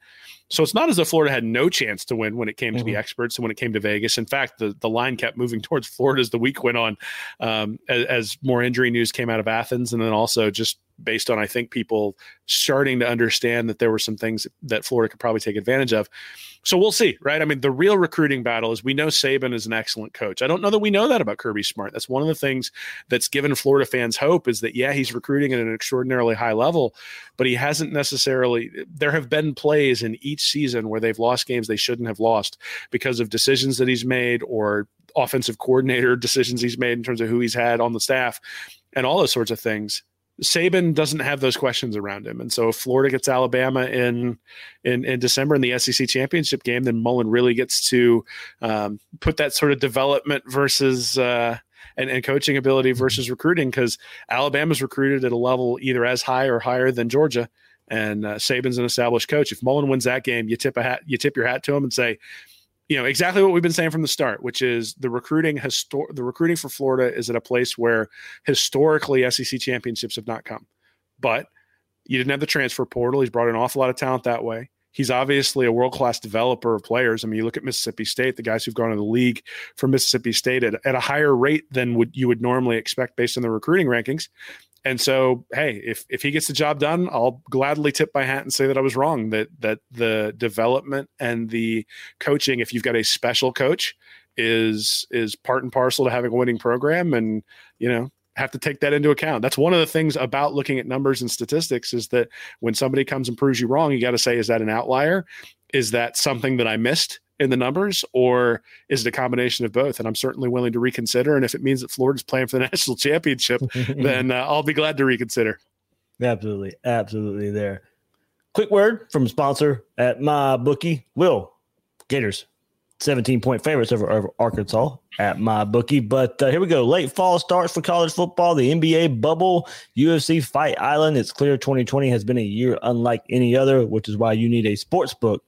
[SPEAKER 3] So it's not as though Florida had no chance to win when it came to mm-hmm. the experts and when it came to Vegas. In fact, the, the line kept moving towards Florida as the week went on, um, as, as more injury news came out of Athens. And then also just based on I think people starting to understand that there were some things that Florida could probably take advantage of. So we'll see, right? I mean, the real recruiting battle is we know Saban is an excellent coach. I don't know that we know that about Kirby Smart. That's one of the things that's given Florida fans hope is that yeah, he's recruiting at an extraordinarily high level, but he hasn't necessarily. There have been plays in each season where they've lost games they shouldn't have lost because of decisions that he's made or offensive coordinator decisions he's made in terms of who he's had on the staff and all those sorts of things. Saban doesn't have those questions around him, and so if Florida gets Alabama in in, in December in the SEC championship game, then Mullen really gets to um, put that sort of development versus uh, and, and coaching ability versus recruiting because Alabama's recruited at a level either as high or higher than Georgia, and uh, Saban's an established coach. If Mullen wins that game, you tip a hat, you tip your hat to him and say, you know exactly what we've been saying from the start, which is the recruiting histor- the recruiting for Florida is at a place where historically SEC championships have not come. But you didn't have the transfer portal. He's brought an awful lot of talent that way. He's obviously a world class developer of players. I mean, you look at Mississippi State, the guys who've gone to the league from Mississippi State at, at a higher rate than would you would normally expect based on the recruiting rankings. And so, hey, if if he gets the job done, I'll gladly tip my hat and say that I was wrong. That that the development and the coaching, if you've got a special coach, is is part and parcel to having a winning program, and you know have to take that into account. That's one of the things about looking at numbers and statistics is that when somebody comes and proves you wrong, you got to say, is that an outlier? Is that something that I missed? In the numbers, or is it a combination of both? And I'm certainly willing to reconsider. And if it means that Florida's playing for the national championship, then uh, I'll be glad to reconsider.
[SPEAKER 5] Absolutely, absolutely. There. Quick word from sponsor at MyBookie. Will Gators 17 point favorites over, over Arkansas at MyBookie. But uh, here we go. Late fall starts for college football, the NBA bubble, UFC Fight Island. It's clear 2020 has been a year unlike any other, which is why you need a sports book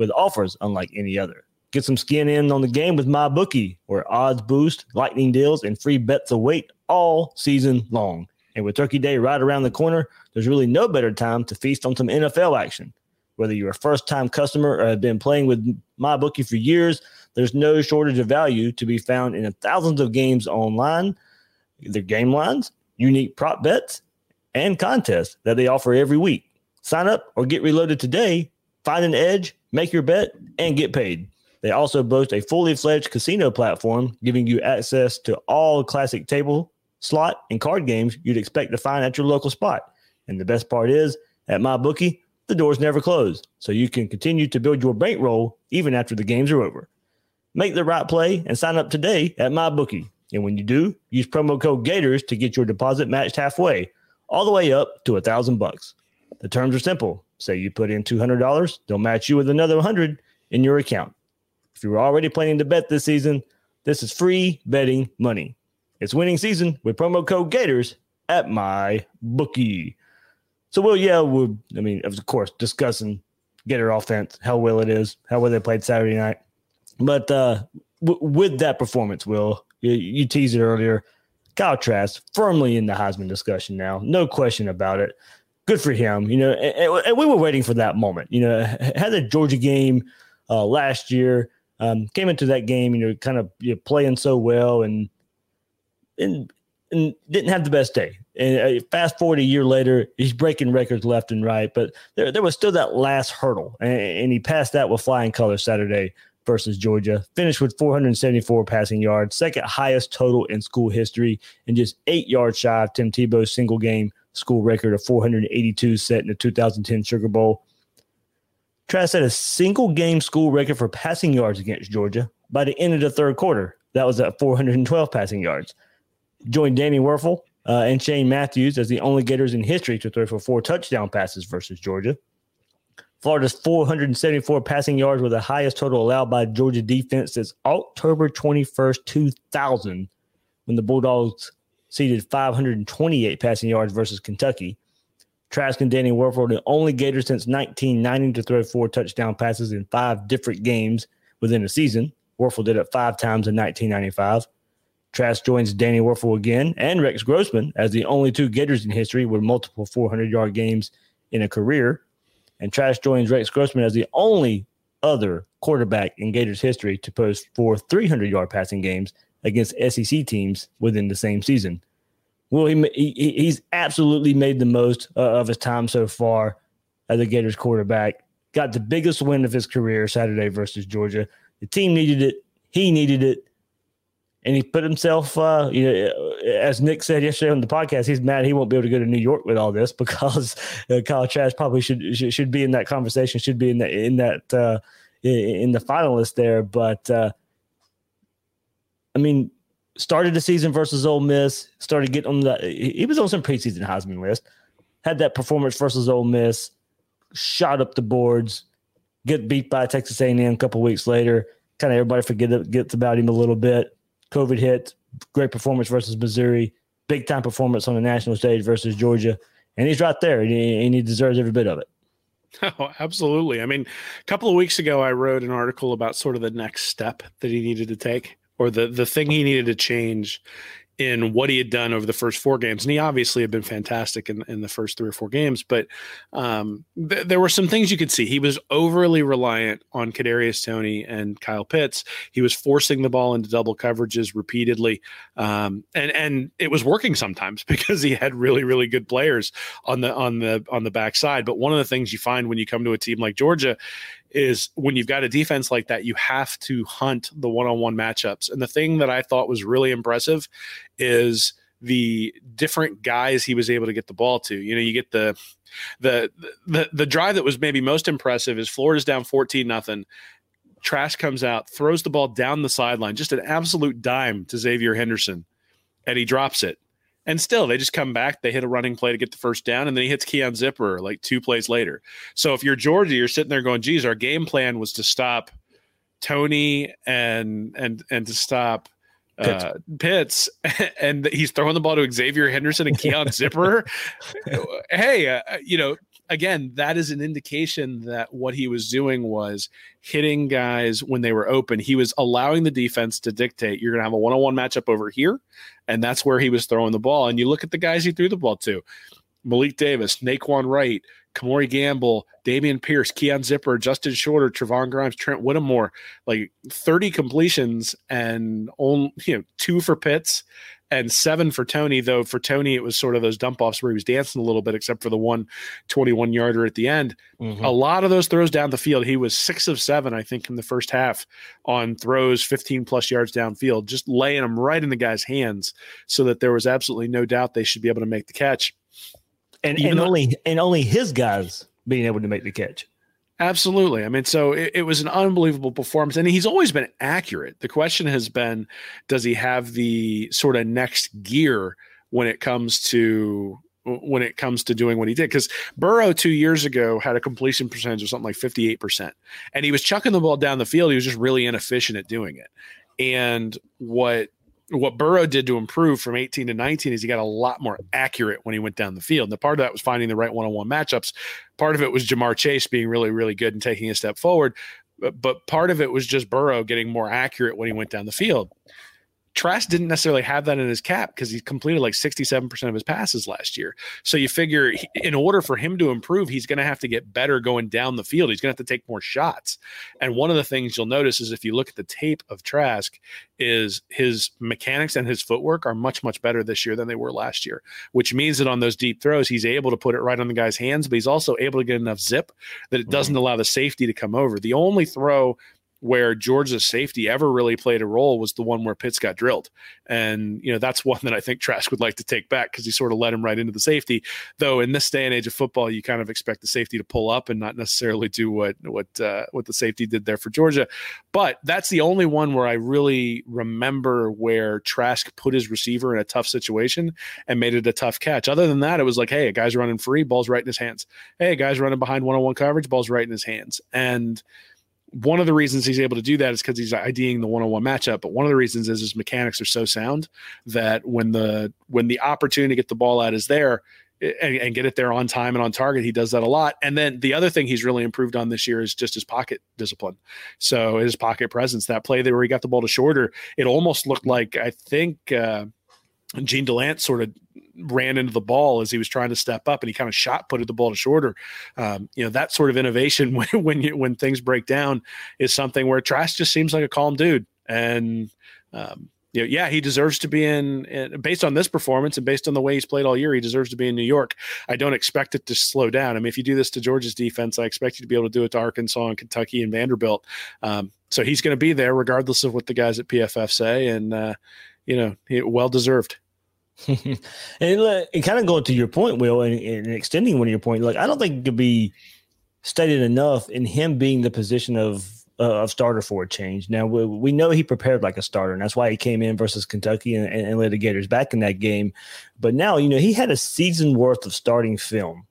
[SPEAKER 5] with offers unlike any other. Get some skin in on the game with MyBookie, where odds boost, lightning deals, and free bets await all season long. And with Turkey Day right around the corner, there's really no better time to feast on some NFL action. Whether you're a first time customer or have been playing with MyBookie for years, there's no shortage of value to be found in thousands of games online, their game lines, unique prop bets, and contests that they offer every week. Sign up or get reloaded today. Find an edge make your bet, and get paid. They also boast a fully fledged casino platform, giving you access to all classic table, slot, and card games you'd expect to find at your local spot. And the best part is, at MyBookie, the doors never close, so you can continue to build your bankroll even after the games are over. Make the right play and sign up today at MyBookie. And when you do, use promo code Gators to get your deposit matched halfway, all the way up to a thousand bucks. The terms are simple. Say you put in $200, they'll match you with another 100 in your account. If you're already planning to bet this season, this is free betting money. It's winning season with promo code Gators at my bookie. So, well, yeah, we're, I mean, of course, discussing Gator offense, how well it is, how well they played Saturday night. But uh, w- with that performance, Will, you, you teased it earlier. Kyle Trask firmly in the Heisman discussion now, no question about it good for him. You know, and, and, we were waiting for that moment. You know, had the Georgia game uh, last year, um, came into that game, you know, kind of you know, playing so well, and and and didn't have the best day. And uh, fast forward a year later, he's breaking records left and right, but there, there was still that last hurdle, and, and he passed that with flying colors Saturday versus Georgia. Finished with 474 passing yards, second highest total in school history, and just eight yards shy of Tim Tebow's single game school record of 482 set in the 2010 Sugar Bowl. Trask set a single game school record for passing yards against Georgia by the end of the third quarter. That was at 412 passing yards. Joined Danny Wuerffel uh, and Shane Matthews as the only Gators in history to throw for four touchdown passes versus Georgia. Florida's 474 passing yards were the highest total allowed by Georgia defense since October 21st, 2000, when the Bulldogs ceded 528 passing yards versus Kentucky. Trask and Danny Wuerffel the only Gators since 1990 to throw four touchdown passes in five different games within a season. Wuerffel did it five times in 1995. Trask joins Danny Wuerffel again and Rex Grossman as the only two Gators in history with multiple 400 yard games in a career. And Trask joins Rex Grossman as the only other quarterback in Gators history to post four 300 yard passing games against SEC teams within the same season. Well, he, he he's absolutely made the most uh, of his time so far as a Gators quarterback. Got the biggest win of his career Saturday versus Georgia. The team needed it. He needed it. And he put himself, uh, you know, as Nick said yesterday on the podcast, he's mad he won't be able to go to New York with all this because uh, Kyle Trask probably should, should, should be in that conversation, should be in that in that uh, in the finalist there. But uh, mean, started the season versus Ole Miss, started getting on the he was on some preseason Heisman list, had that performance versus Ole Miss, shot up the boards, get beat by Texas A&M a couple weeks later. Kind of everybody forget gets about him a little bit. COVID hit, great performance versus Missouri, big time performance on the national stage versus Georgia, and he's right there, and he, and he deserves every bit of it.
[SPEAKER 3] Oh, absolutely. I mean, a couple of weeks ago, I wrote an article about sort of the next step that he needed to take or the the thing he needed to change in what he had done over the first four games. And he obviously had been fantastic in, in the first three or four games, but um, th- there were some things you could see. He was overly reliant on Kadarius Toney and Kyle Pitts. He was forcing the ball into double coverages repeatedly, um, and and it was working sometimes because he had really really good players on the on the on the backside. But one of the things you find when you come to a team like Georgia is when you've got a defense like that, you have to hunt the one on one matchups. And the thing that I thought was really impressive is the different guys he was able to get the ball to. You know, you get the the the the drive that was maybe most impressive is Florida's down 14 nothing. Trask comes out, throws the ball down the sideline, just an absolute dime to Xzavier Henderson, and he drops it. And still, they just come back. They hit a running play to get the first down, and then he hits Keon Zipperer like two plays later. So if you're Georgia, you're sitting there going, "Geez, our game plan was to stop Toney and and and to stop uh, Pitts, and he's throwing the ball to Xzavier Henderson and Keon Zipperer. hey, uh, you know, again, that is an indication that what he was doing was hitting guys when they were open. He was allowing the defense to dictate you're going to have a one on one matchup over here. And that's where he was throwing the ball. And you look at the guys he threw the ball to Malik Davis, Nay'Quan Wright, Kemore Gamble, Dameon Pierce, Keon Zipperer, Justin Shorter, Trevon Grimes, Trent Whittemore, like 30 completions and only, you know, two for Pitts and seven for Toney, Though for Toney, it was sort of those dump offs where he was dancing a little bit, except for the one 21 yarder at the end. Mm-hmm. A lot of those throws down the field. He was six of seven, I think, in the first half on throws 15 plus yards downfield, just laying them right in the guy's hands so that there was absolutely no doubt they should be able to make the catch.
[SPEAKER 5] And, and only and only his guys being able to make the catch.
[SPEAKER 3] Absolutely. I mean, so it, it, was an unbelievable performance, and he's always been accurate. The question has been, does he have the sort of next gear when it comes to when it comes to doing what he did? Because Burrow two years ago had a completion percentage of something like fifty eight percent, and he was chucking the ball down the field. He was just really inefficient at doing it. And what what Burrow did to improve from 18 to 19 is he got a lot more accurate when he went down the field. And the part of that was finding the right one-on-one matchups. Part of it was Ja'Marr Chase being really, really good and taking a step forward. But, but part of it was just Burrow getting more accurate when he went down the field. Trask didn't necessarily have that in his cap because he completed like 67% of his passes last year. So you figure in order for him to improve, he's going to have to get better going down the field. He's going to have to take more shots. And one of the things you'll notice is if you look at the tape of Trask, is his mechanics and his footwork are much, much better this year than they were last year, which means that on those deep throws, he's able to put it right on the guy's hands, but he's also able to get enough zip that it doesn't mm-hmm. allow the safety to come over. The only throw where Georgia's safety ever really played a role was the one where Pitts got drilled. And, you know, that's one that I think Trask would like to take back because he sort of let him right into the safety. Though in this day and age of football, you kind of expect the safety to pull up and not necessarily do what what uh, what the safety did there for Georgia. But that's the only one where I really remember where Trask put his receiver in a tough situation and made it a tough catch. Other than that, it was like, hey, a guy's running free, ball's right in his hands. Hey, a guy's running behind one-on-one coverage, ball's right in his hands. And one of the reasons he's able to do that is because he's IDing the one-on-one matchup. But one of the reasons is his mechanics are so sound that when the when the opportunity to get the ball out is there, and, and, get it there on time and on target. He does that a lot. And then the other thing he's really improved on this year is just his pocket discipline. So his pocket presence. That play there where he got the ball to shorter, it almost looked like I think uh, Jean Delance sort of ran into the ball as he was trying to step up, and he kind of shot putted the ball to shorter. Um, you know that sort of innovation when when you, when things break down is something where Trask just seems like a calm dude and. Um, you know, yeah, he deserves to be in, in, based on this performance and based on the way he's played all year. He deserves to be in New York. I don't expect it to slow down. I mean, if you do this to Georgia's defense, I expect you to be able to do it to Arkansas and Kentucky and Vanderbilt. Um, so he's going to be there regardless of what the guys at PFF say, and uh, you know, well deserved.
[SPEAKER 5] and, and kind of going to your point, Will, and, and extending one of your point, like I don't think it could be stated enough in him being the position of uh, of starter for a change. Now we, we, know he prepared like a starter, and that's why he came in versus Kentucky and, and, and led the Gators back in that game. But now you know he had a season worth of starting film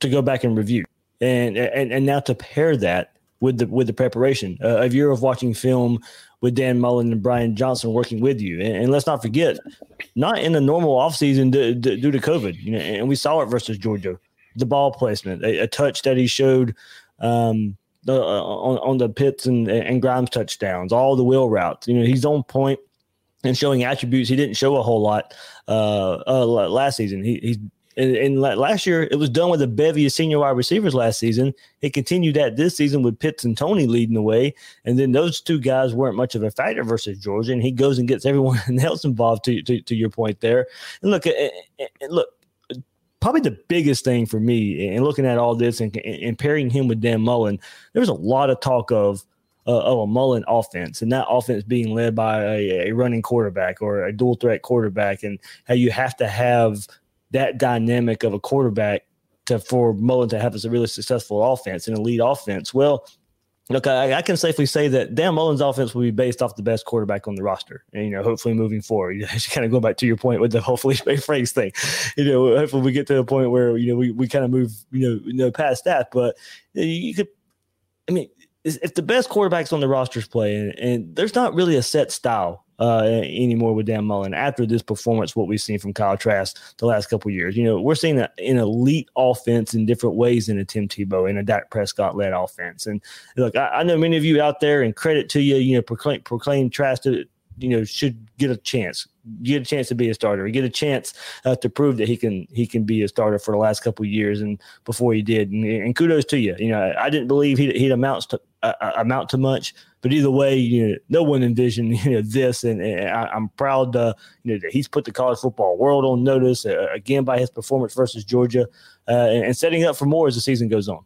[SPEAKER 5] to go back and review, and and and now to pair that with the with the preparation uh, a year of watching film with Dan Mullen and Brian Johnson working with you, and, and let's not forget, not in the normal offseason d- d- due to COVID, you know, and we saw it versus Georgia. The ball placement, a, a touch that he showed um, the uh, on, on the Pitts and, and Grimes touchdowns, all the wheel routes. You know, he's on point and showing attributes he didn't show a whole lot uh, uh, last season. He, he's and, and, last year it was done with a bevy of senior wide receivers last season. He continued that this season with Pitts and Toney leading the way, and then those two guys weren't much of a factor versus Georgia. And he goes and gets everyone else involved. To, to, to your point there, and look, and look, probably the biggest thing for me in looking at all this and, and pairing him with Dan Mullen, there was a lot of talk of uh, of a Mullen offense, and that offense being led by a, a, running quarterback or a dual threat quarterback, and how you have to have that dynamic of a quarterback to for Mullen to have as a really successful offense, an elite offense. Well, Look, I, I, can safely say that Dan Mullen's offense will be based off the best quarterback on the roster, and you know, hopefully moving forward, you kind of go back to your point with the hopefully phrase thing. You know, hopefully we get to a point where you know we, we kind of move you know you know past that, but you could, I mean, if the best quarterbacks on the rosters play, and, and there's not really a set style uh, anymore with Dan Mullen after this performance, what we've seen from Kyle Trask the last couple years. You know, we're seeing an elite offense in different ways in a Tim Tebow in a Dak Prescott led offense. And look, I, I, know many of you out there, and credit to you, you know, proclaim, proclaim Trask to, you know, should get a chance, get a chance to be a starter, get a chance uh, to prove that he can he can be a starter for the last couple years and before he did. And, and kudos to you. You know, I didn't believe he'd, he'd amounts to uh, uh amount to much, but either way, you know, no one envisioned you know this, and, and I, am proud uh, you know that he's put the college football world on notice uh, again by his performance versus Georgia, uh, and, and setting up for more as the season goes on.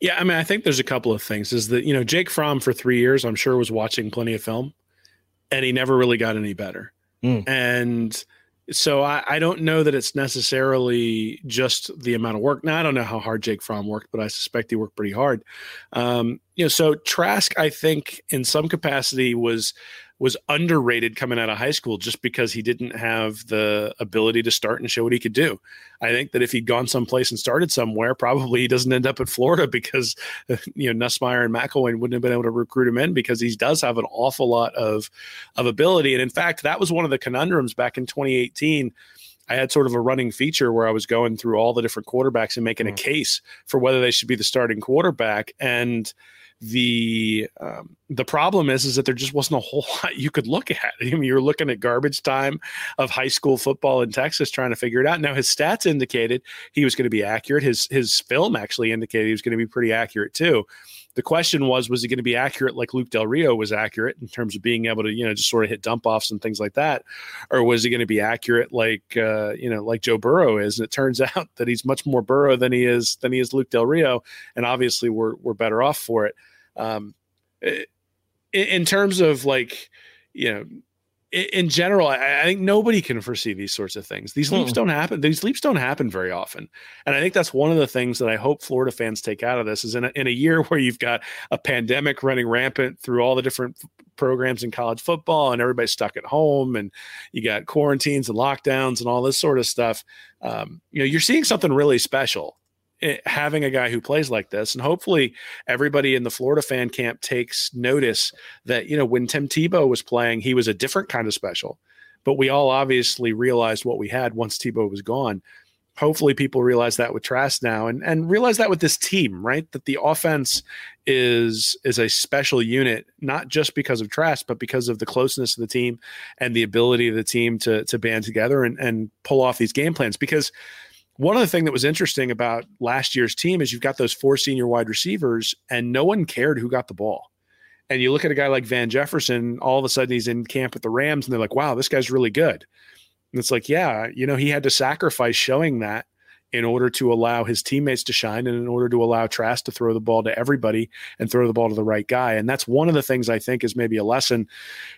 [SPEAKER 3] Yeah, I mean, I think there's a couple of things. Is that you know Jake Fromm for three years, I'm sure was watching plenty of film, and he never really got any better. Mm. And so I, I, don't know that it's necessarily just the amount of work. Now I don't know how hard Jake Fromm worked, but I suspect he worked pretty hard. Um, you know, so Trask, I think, in some capacity was was underrated coming out of high school just because he didn't have the ability to start and show what he could do. I think that if he'd gone someplace and started somewhere, probably he doesn't end up at Florida because you know Nussmeier and McElwain wouldn't have been able to recruit him in because he does have an awful lot of of ability. And in fact, that was one of the conundrums back in 2018. I had sort of a running feature where I was going through all the different quarterbacks and making mm-hmm. a case for whether they should be the starting quarterback. And the um, the problem is is that there just wasn't a whole lot you could look at. I mean, you're looking at garbage time of high school football in Texas trying to figure it out. Now his stats indicated he was going to be accurate. His his film actually indicated he was going to be pretty accurate too. The question was, was he going to be accurate like Luke Del Rio was accurate in terms of being able to, you know, just sort of hit dump offs and things like that, or was he going to be accurate like, uh, you know, like Joe Burrow is? And it turns out that he's much more Burrow than he is than he is Luke Del Rio, and obviously we're we're better off for it. Um, in terms of like, you know, in general, I, think nobody can foresee these sorts of things. These leaps don't happen. These leaps don't happen very often. And I think that's one of the things that I hope Florida fans take out of this is in a, in a year where you've got a pandemic running rampant through all the different programs in college football and everybody's stuck at home and you got quarantines and lockdowns and all this sort of stuff. Um, you know, you're seeing something really special Eh, having a guy who plays like this, and hopefully everybody in the Florida fan camp takes notice that you know when Tim Tebow was playing, he was a different kind of special. but we all obviously realized what we had once Tebow was gone. Hopefully, people realize that with Trask now, and and realize that with this team, right? That the offense is is a special unit, not just because of Trask, but because of the closeness of the team and the ability of the team to to band together and and pull off these game plans. Because one of the things that was interesting about last year's team is you've got those four senior wide receivers, and no one cared who got the ball. And you look at a guy like Van Jefferson, all of a sudden he's in camp with the Rams, and they're like, wow, this guy's really good. And it's like, yeah, you know, he had to sacrifice showing that in order to allow his teammates to shine and in order to allow Trask to throw the ball to everybody and throw the ball to the right guy. And that's one of the things I think is maybe a lesson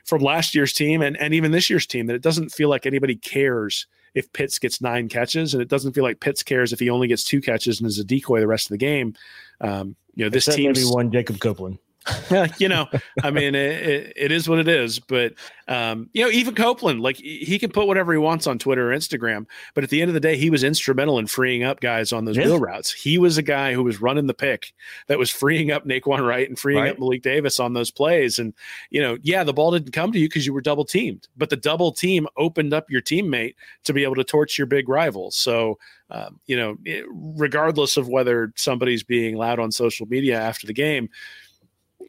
[SPEAKER 3] from last year's team and, and even this year's team that it doesn't feel like anybody cares if Pitts gets nine catches, and it doesn't feel like Pitts cares if he only gets two catches and is a decoy the rest of the game. Um, you know, this team
[SPEAKER 5] maybe one Jacob Copeland.
[SPEAKER 3] you know, I mean, it, it, it is what it is. But um, you know, even Copeland, like he can put whatever he wants on Twitter or Instagram, but at the end of the day, he was instrumental in freeing up guys on those wheel routes. He was a guy who was running the pick that was freeing up Nay'Quan Wright and freeing right. up Malik Davis on those plays. And you know, yeah, the ball didn't come to you because you were double teamed, but the double team opened up your teammate to be able to torch your big rival. So um, you know, regardless of whether somebody's being loud on social media after the game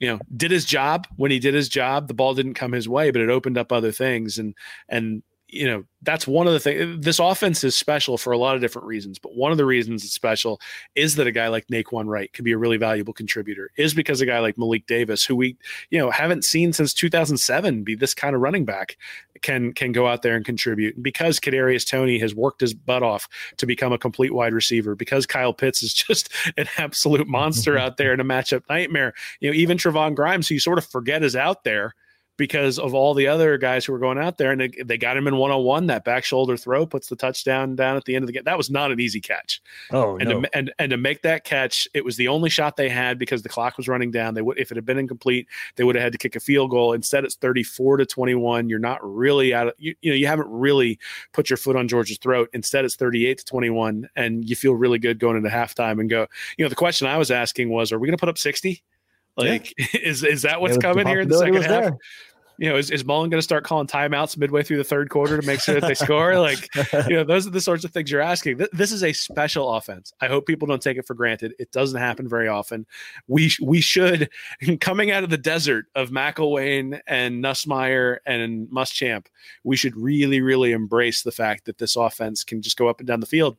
[SPEAKER 3] you know did his job. When he did his job the ball didn't come his way but it opened up other things. And and you know that's one of the things this offense is special for a lot of different reasons but one of the reasons it's special is that a guy like Nay'Quan Wright can be a really valuable contributor is because a guy like Malik Davis who we you know haven't seen since 2007 be this kind of running back can can go out there and contribute. Because Kadarius Toney has worked his butt off to become a complete wide receiver because Kyle Pitts is just an absolute monster out there in a matchup nightmare you know even Trevon Grimes who you sort of forget is out there because of all the other guys who were going out there and they, they got him in one on one. That back shoulder throw puts the touchdown down at the end of the game. That was not an easy catch.
[SPEAKER 5] Oh,
[SPEAKER 3] and
[SPEAKER 5] no.
[SPEAKER 3] to, and and to make that catch, it was the only shot they had because the clock was running down. They would if it had been incomplete, they would have had to kick a field goal. Instead, it's thirty four to twenty one. You're not really out of you, you know you haven't really put your foot on Georgia's throat. Instead, it's thirty eight to twenty one, and you feel really good going into halftime and go. You know the question I was asking was, are we going to put up sixty? Like, yeah. is is that what's coming here in the second half? There. You know, is, is Mullen going to start calling timeouts midway through the third quarter to make sure that they score? Like, you know, those are the sorts of things you're asking. This is a special offense. I hope people don't take it for granted. It doesn't happen very often. We we should coming out of the desert of McElwain and Nussmeier and Muschamp, we should really really embrace the fact that this offense can just go up and down the field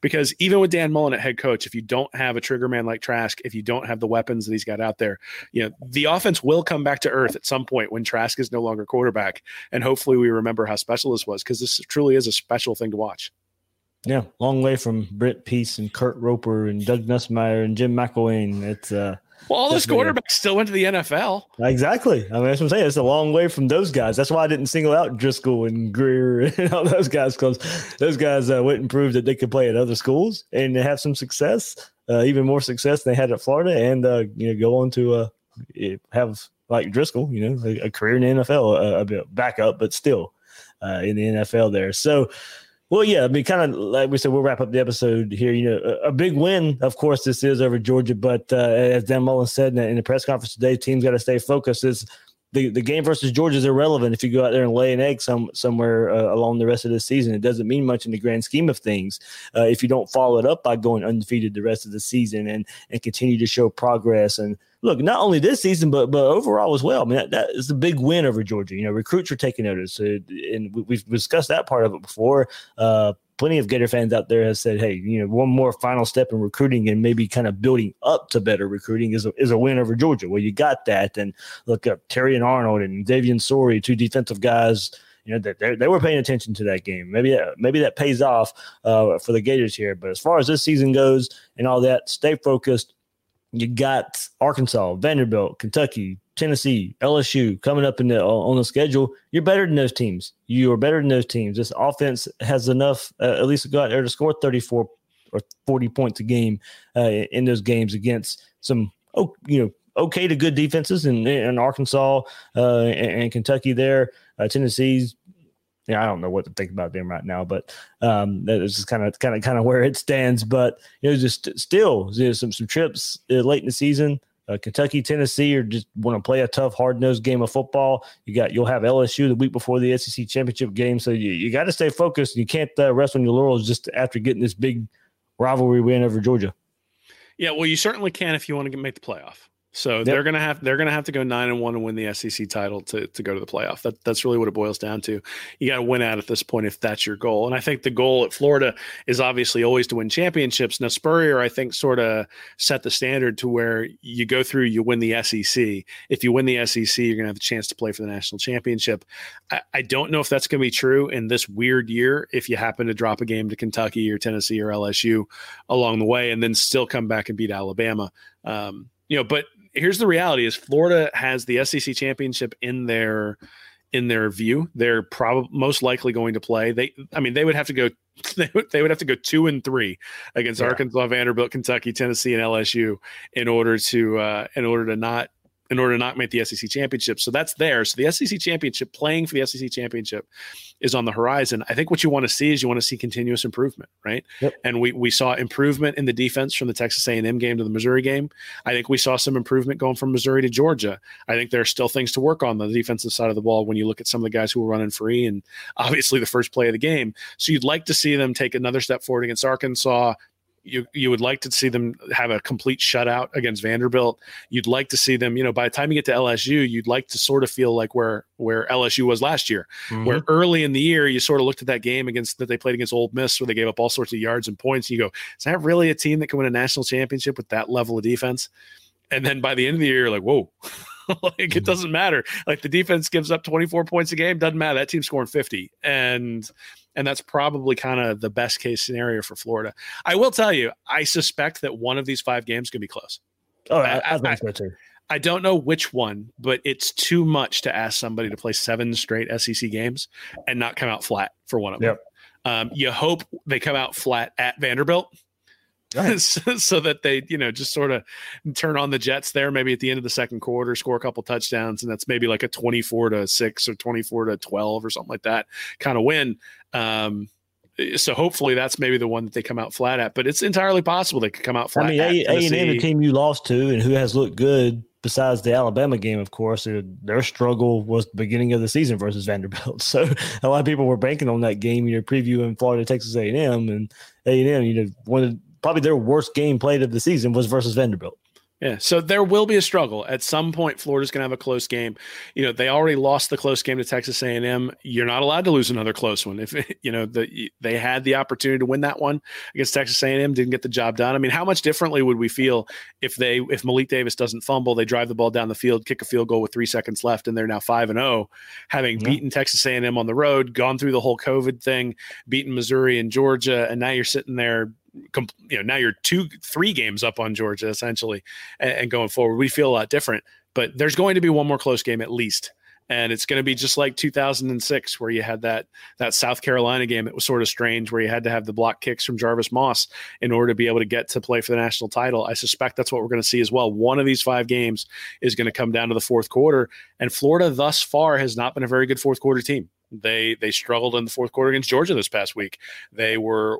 [SPEAKER 3] because even with Dan Mullen at head coach, if you don't have a trigger man like Trask, if you don't have the weapons that he's got out there, you know, the offense will come back to earth at some point when Trask is no longer quarterback. And hopefully we remember how special this was because this truly is a special thing to watch.
[SPEAKER 5] Yeah, long way from Brent Pease and Kurt Roper and Doug Nussmeier and Jim McElwain. It's uh
[SPEAKER 3] well, all those quarterbacks still went to the NFL.
[SPEAKER 5] Exactly. I mean, that's what I'm saying. It's a long way from those guys. That's why I didn't single out Driskel and Grier and all those guys because those guys uh, went and proved that they could play at other schools and have some success, uh, even more success than they had at Florida, and uh, you know go on to uh, have like Driskel, you know, a, a career in the NFL, uh, a bit backup, but still uh, in the NFL there. So well, yeah, I mean, kind of like we said, we'll wrap up the episode here. You know, a, a big win, of course, this is over Georgia, but uh, as Dan Mullen said in the, in the press conference today, teams got to stay focused. Is the, the game versus Georgia is irrelevant if you go out there and lay an egg some somewhere uh, along the rest of the season. It doesn't mean much in the grand scheme of things uh, if you don't follow it up by going undefeated the rest of the season and and continue to show progress. And look, not only this season but but overall as well. I mean that, that is a big win over Georgia. You know, recruits are taking notice, uh, and we, have discussed that part of it before. Uh, plenty of Gator fans out there have said, hey, you know, one more final step in recruiting and maybe kind of building up to better recruiting is a, is a win over Georgia. Well, you got that. And look up Terrion Arnold and Devian Sori, two defensive guys. You know that they, they were paying attention to that game. Maybe maybe that pays off uh, for the Gators here. But as far as this season goes and all that, stay focused. You got Arkansas, Vanderbilt, Kentucky, Tennessee, LSU coming up in the on the schedule, you're better than those teams. You are better than those teams. This offense has enough, uh, at least to go out there to score 34 or 40 points a game uh, in those games against some, oh, you know, okay to good defenses in, in Arkansas uh, and, and, Kentucky there. Uh, Tennessee's yeah, I don't know what to think about them right now, but um, that is just kind of kind of kind of where it stands. But you know, just still you know, some some trips uh, late in the season Uh, Kentucky, Tennessee, or just want to play a tough, hard nosed game of football. You got you'll have LSU the week before the SEC championship game, so you, you got to stay focused. You can't uh, rest on your laurels just after getting this big rivalry win over Georgia.
[SPEAKER 3] Yeah, well, you certainly can if you want to make the playoff. So yep. they're gonna have they're gonna have to go nine and one and win the SEC title to to go to the playoff. That that's really what it boils down to. You got to win out at this point if that's your goal. And I think the goal at Florida is obviously always to win championships. Now Spurrier, I think, sort of set the standard to where you go through, you win the SEC. If you win the SEC, you're gonna have a chance to play for the national championship. I, I don't know if that's gonna be true in this weird year. If you happen to drop a game to Kentucky or Tennessee or LSU along the way, and then still come back and beat Alabama. Um, you know, but here's the reality: is Florida has the SEC championship in their in their view. They're probably most likely going to play. They, I mean, they would have to go. They would, they would have to go two and three against yeah. Arkansas, Vanderbilt, Kentucky, Tennessee, and LSU in order to uh, in order to not in order to not make the SEC championship. So that's there. So the SEC championship, playing for the SEC championship, is on the horizon. I think what you want to see is you want to see continuous improvement, right? Yep. And we we saw improvement in the defense from the Texas A&M game to the Missouri game. I think we saw some improvement going from Missouri to Georgia. I think there are still things to work on the defensive side of the ball when you look at some of the guys who were running free and obviously the first play of the game. So you'd like to see them take another step forward against Arkansas, you you would like to see them have a complete shutout against Vanderbilt. You'd like to see them, you know, by the time you get to LSU, you'd like to sort of feel like where where LSU was last year, mm-hmm. where early in the year you sort of looked at that game against that they played against Ole Miss, where they gave up all sorts of yards and points. And you go, is that really a team that can win a national championship with that level of defense? And then by the end of the year, you're like, whoa. like it mm-hmm. doesn't matter. Like the defense gives up 24 points a game, doesn't matter. That team's scoring 50. And and that's probably kind of the best case scenario for Florida. I will tell you, I suspect that one of these five games can be close.
[SPEAKER 5] Oh, I, I, I so.
[SPEAKER 3] I don't know which one, but it's too much to ask somebody to play seven straight SEC games and not come out flat for one of them. Um, you hope they come out flat at Vanderbilt right. so, so, that they, you know, just sort of turn on the Jets there, maybe at the end of the second quarter, score a couple touchdowns, and that's maybe like a 24 to 6 or 24 to 12 or something like that kind of win. Um, so hopefully that's maybe the one that they come out flat at, but it's entirely possible they could come out flat. I mean, A
[SPEAKER 5] and M, the team you lost to, and who has looked good besides the Alabama game, of course, their struggle was the beginning of the season versus Vanderbilt. So a lot of people were banking on that game, you know, previewing Florida, Texas A and M, and A and M, you know, one of probably their worst game played of the season was versus Vanderbilt.
[SPEAKER 3] Yeah, so there will be a struggle at some point. Florida's going to have a close game. You know, they already lost the close game to Texas A&M. You're not allowed to lose another close one. If you know the, they had the opportunity to win that one against Texas A&M, didn't get the job done. I mean, how much differently would we feel if they if Malik Davis doesn't fumble, they drive the ball down the field, kick a field goal with three seconds left, and they're now five and zero, oh, having yeah. beaten Texas A&M on the road, gone through the whole COVID thing, beaten Missouri and Georgia, and now you're sitting there you know now you're two three games up on Georgia essentially and, and, going forward we feel a lot different. But there's going to be one more close game at least and it's going to be just like 2006 where you had that that South Carolina game it was sort of strange where you had to have the block kicks from Jarvis Moss in order to be able to get to play for the national title. I suspect that's what we're going to see as well. One of these five games is going to come down to the fourth quarter and Florida thus far has not been a very good fourth quarter team they they struggled in the fourth quarter against Georgia this past week. They were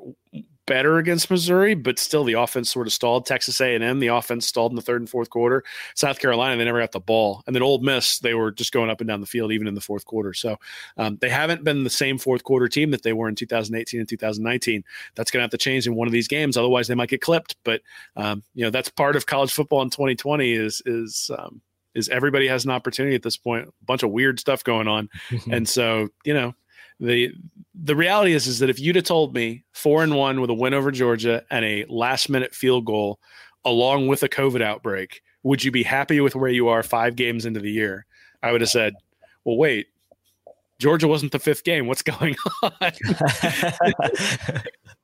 [SPEAKER 3] better against Missouri, but still the offense sort of stalled. Texas A&M, the offense stalled in the third and fourth quarter. South Carolina, they never got the ball, and then Ole Miss, they were just going up and down the field even in the fourth quarter. So um, they haven't been the same fourth quarter team that they were in 2018 and 2019. That's going to have to change in one of these games, otherwise they might get clipped. But um, you know that's part of college football in 2020 is is um, is everybody has an opportunity at this point. A bunch of weird stuff going on, and so you know the the reality is is that if you'd have told me four and one with a win over Georgia and a last minute field goal along with a COVID outbreak, would you be happy with where you are five games into the year? I would have said, well, wait, Georgia wasn't the fifth game. What's going on?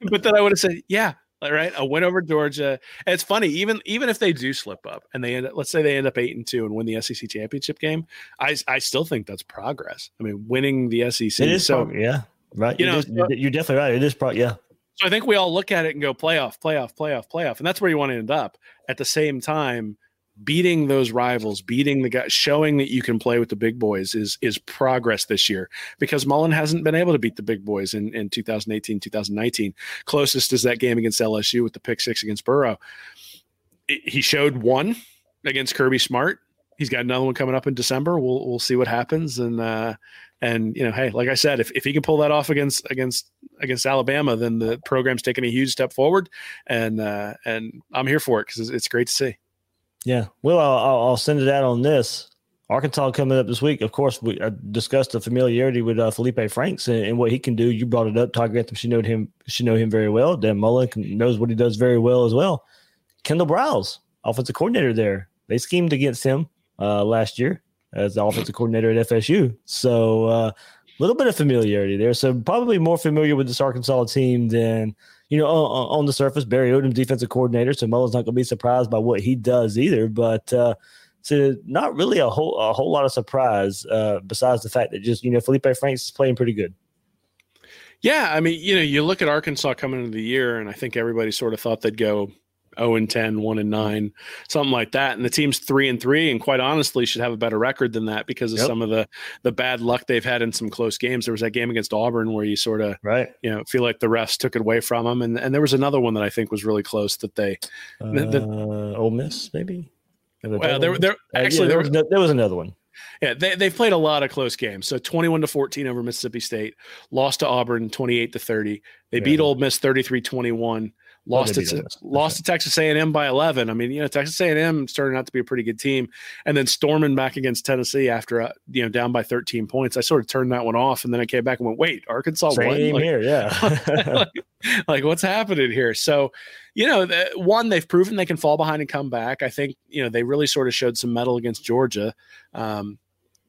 [SPEAKER 3] but then I would have said, yeah, right? A win over Georgia. And it's funny, even even if they do slip up and they end up, let's say they end up eight and two and win the SEC championship game, I I still think that's progress. I mean, winning the SEC.
[SPEAKER 5] It is so yeah, right. You, you know, so, you're definitely right. It is pro- yeah.
[SPEAKER 3] So I think we all look at it and go playoff, playoff, playoff, playoff, and that's where you want to end up. At the same time, beating those rivals, beating the guys, showing that you can play with the big boys is is progress this year because Mullen hasn't been able to beat the big boys in, in 2018, 2019. Closest is that game against LSU with the pick six against Burrow. He showed one against Kirby Smart. He's got another one coming up in December. We'll we'll see what happens. And uh, and you know, hey, like I said, if, if he can pull that off against against against Alabama, then the program's taking a huge step forward. And uh, and I'm here for it because it's great to see.
[SPEAKER 5] Yeah. Well, I'll, I'll send it out on this. Arkansas coming up this week. Of course, we discussed the familiarity with uh, Feleipe Franks and, and, what he can do. You brought it up. Todd Grantham, she know him. She know him very well. Dan Mullen can, knows what he does very well as well. Kendall Briles, offensive coordinator there. They schemed against him uh, last year as the offensive coordinator at FSU. So a uh, little bit of familiarity there. So probably more familiar with this Arkansas team than you know on, on the surface. Barry Odom, defensive coordinator. So Mullen's not going to be surprised by what he does either. But uh, so not really a whole a whole lot of surprise uh, besides the fact that just you know Feleipe Franks is playing pretty good.
[SPEAKER 3] Yeah, I mean, you know, you look at Arkansas coming into the year, and I think everybody sort of thought they'd go 0 and 10, 1 and 9, something like that. And the team's 3 and 3 and quite honestly should have a better record than that because of yep. some of the the bad luck they've had in some close games. There was that game against Auburn where you sort of
[SPEAKER 5] right,
[SPEAKER 3] you know, feel like the refs took it away from them and and there was another one that I think was really close that they
[SPEAKER 5] uh, the, Ole Miss maybe.
[SPEAKER 3] Well, there, there
[SPEAKER 5] uh,
[SPEAKER 3] actually
[SPEAKER 5] yeah, there, was, no, there was another one.
[SPEAKER 3] Yeah, they, they've played a lot of close games. So 21 to 14 over Mississippi State, lost to Auburn 28 to 30. They yeah. beat Ole Miss 33 21 lost to lost to Texas A&M by 11. I mean, you know, Texas A&M started out to be a pretty good team, and then storming back against Tennessee after uh, you know down by 13 points. I sort of turned that one off, and then I came back and went, "Wait, Arkansas
[SPEAKER 5] Same
[SPEAKER 3] won?
[SPEAKER 5] Like, here, yeah.
[SPEAKER 3] like, like, what's happening here?" So, you know, the, one they've proven they can fall behind and come back. I think you know they really sort of showed some mettle against Georgia, um,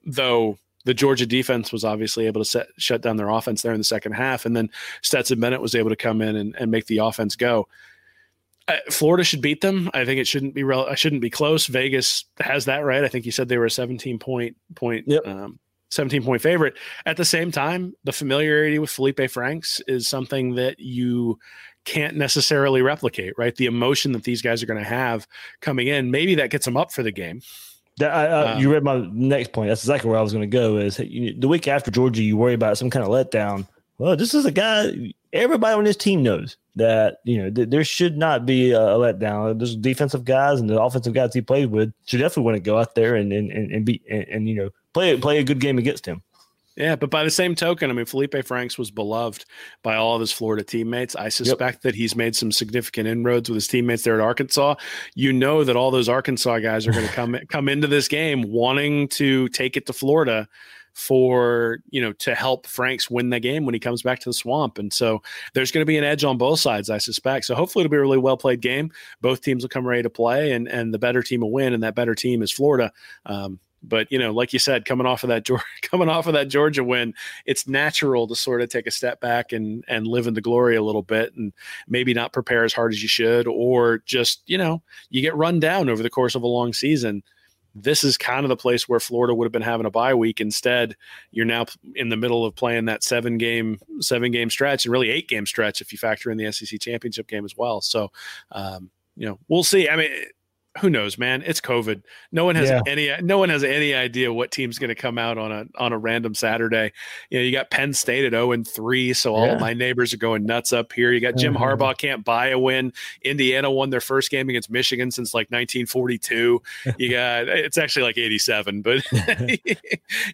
[SPEAKER 3] though the Georgia defense was obviously able to set, shut down their offense there in the second half, and then Stetson Bennett was able to come in and, and make the offense go. Uh, Florida should beat them. I think it shouldn't be real. I shouldn't be close. Vegas has that right. I think you said they were a 17 point point,
[SPEAKER 5] yep.
[SPEAKER 3] um, 17 point favorite. At the same time, the familiarity with Feleipe Franks is something that you can't necessarily replicate, right? The emotion that these guys are going to have coming in, maybe that gets them up for the game.
[SPEAKER 5] That, um, you read my next point. That's exactly where I was going to go. Is you, the week after Georgia, you worry about some kind of letdown. Well, this is a guy everybody on this team knows that you know th- there should not be a, letdown. There's defensive guys and the offensive guys he played with should definitely want to go out there and and and, and be and, and, you know play play a good game against him.
[SPEAKER 3] Yeah, but by the same token, I mean Feleipe Franks was beloved by all of his Florida teammates. I suspect yep. that he's made some significant inroads with his teammates there at Arkansas. You know that all those Arkansas guys are going to come come into this game wanting to take it to Florida for you know to help Franks win the game when he comes back to the swamp. And so there's going to be an edge on both sides, I suspect. So hopefully it'll be a really well played game. Both teams will come ready to play, and and the better team will win, and that better team is Florida. Um, but you know, like you said, coming off of that coming off of that Georgia win, it's natural to sort of take a step back and and live in the glory a little bit, and maybe not prepare as hard as you should, or just you know, you get run down over the course of a long season. This is kind of the place where Florida would have been having a bye week. Instead, you're now in the middle of playing that seven game seven game stretch, and really eight game stretch if you factor in the SEC championship game as well. So, um, you know, we'll see. I mean who knows, man? It's COVID. No one has yeah. any no one has any idea what team's going to come out on a on a random Saturday. You know, you got Penn State at 0 and 3, so all yeah. my neighbors are going nuts up here. You got Jim mm-hmm. Harbaugh can't buy a win. Indiana won their first game against Michigan since like 1942. You got it's actually like 87, but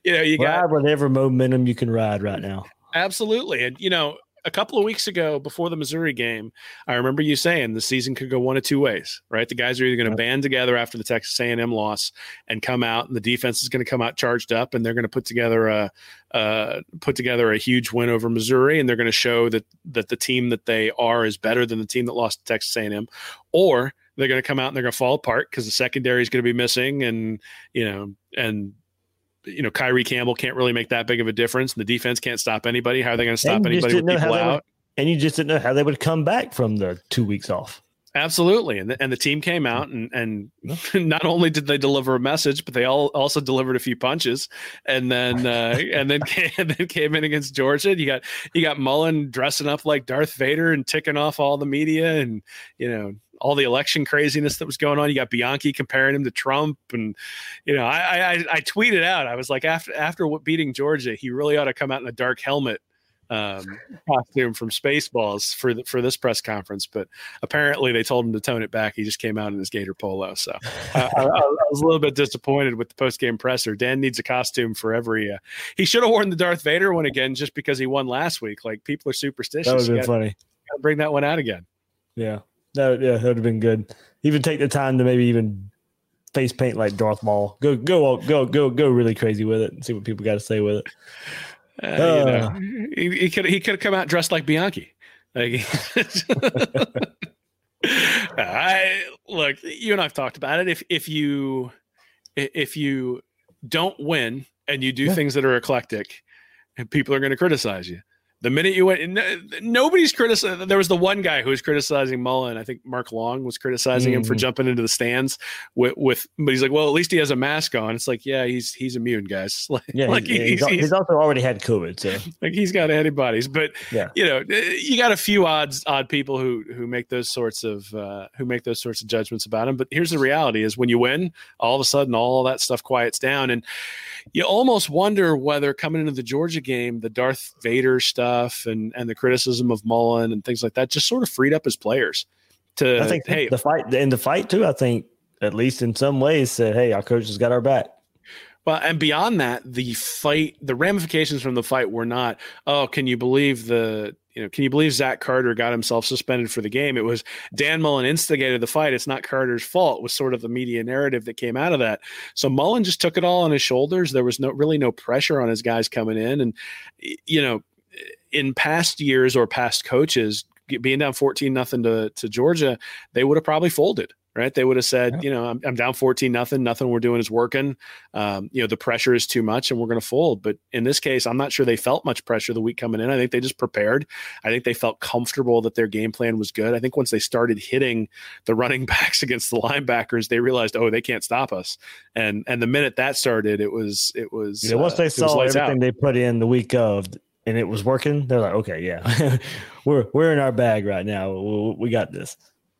[SPEAKER 3] you know, you
[SPEAKER 5] ride
[SPEAKER 3] got
[SPEAKER 5] whatever momentum you can ride right now.
[SPEAKER 3] Absolutely. And you know, a couple of weeks ago before the Missouri game, I remember you saying the season could go one of two ways, right? The guys are either going to band together after the Texas A&M loss and come out, and the defense is going to come out charged up, and they're going to put together a uh, put together a huge win over Missouri, and they're going to show that that the team that they are is better than the team that lost to Texas A&M, or they're going to come out and they're going to fall apart because the secondary is going to be missing, and you know, and you know, Kyree Campbell can't really make that big of a difference. And the defense can't stop anybody. How are they going to stop anybody with people out?
[SPEAKER 5] Would, and you just didn't know how they would come back from the two weeks off.
[SPEAKER 3] Absolutely, and the, and the team came out and and not only did they deliver a message, but they all also delivered a few punches, and then uh, and then came, and then came in against Georgia. You got you got Mullen dressing up like Darth Vader and ticking off all the media, and you know all the election craziness that was going on. You got Bianchi comparing him to Trump, and you know, I, I I tweeted out, I was like, after after beating Georgia, he really ought to come out in a dark helmet um, costume from Spaceballs for the, for this press conference, but apparently they told him to tone it back. He just came out in his Gator polo, so uh, I, I, was a little bit disappointed with the post game presser. Dan needs a costume for every. Uh, he should have worn the Darth Vader one again just because he won last week. Like people are superstitious.
[SPEAKER 5] That would have been funny.
[SPEAKER 3] Bring that one out again.
[SPEAKER 5] Yeah, that yeah, that would have been good. Even take the time to maybe even face paint like Darth Maul. Go go go go go really crazy with it and see what people got to say with it.
[SPEAKER 3] Uh, uh, you know, he, he could he could have come out dressed like Bianchi. Like, I look, you and I've talked about it. If if you if you don't win and you do yeah. things that are eclectic, people are going to criticize you. The minute you went, nobody's criticizing. There was the one guy who was criticizing Mullen. I think Mark Long was criticizing mm-hmm. him for mm-hmm. jumping into the stands with, with, but he's like, well, at least he has a mask on. It's like, yeah, he's he's immune, guys. Like,
[SPEAKER 5] yeah, like he's, he's, he's, also already had COVID, so
[SPEAKER 3] like he's got antibodies. But yeah, you know, you got a few odds odd people who who make those sorts of uh, who make those sorts of judgments about him. But here's the reality: is when you win, all of a sudden, all that stuff quiets down, and you almost wonder whether coming into the Georgia game, the Darth Vader stuff and and the criticism of Mullen and things like that just sort of freed up his players to.
[SPEAKER 5] I think hey, the fight in the fight too. I think at least in some ways said, "Hey, our coach has got our back."
[SPEAKER 3] Well, and beyond that, the fight, the ramifications from the fight were not, oh, can you believe the you know, can you believe Zach Carter got himself suspended for the game? It was Dan Mullen instigated the fight. It's not Carter's fault. Was sort of the media narrative that came out of that. So Mullen just took it all on his shoulders. There was no really no pressure on his guys coming in, and you know, in past years or past coaches being down 14 nothing to to Georgia, they would have probably folded right? They would have said, yeah. you know, I'm, I'm, down 14 nothing. Nothing we're doing is working. Um, you know, the pressure is too much and we're going to fold. But in this case, I'm not sure they felt much pressure the week coming in. I think they just prepared. I think they felt comfortable that their game plan was good. I think once they started hitting the running backs against the linebackers, they realized, oh, they can't stop us. And and the minute that started, it was it was
[SPEAKER 5] yeah, once they uh, saw everything out. they put in the week of and it was working, they're like, okay, yeah, we're we're in our bag right now. We, we got this.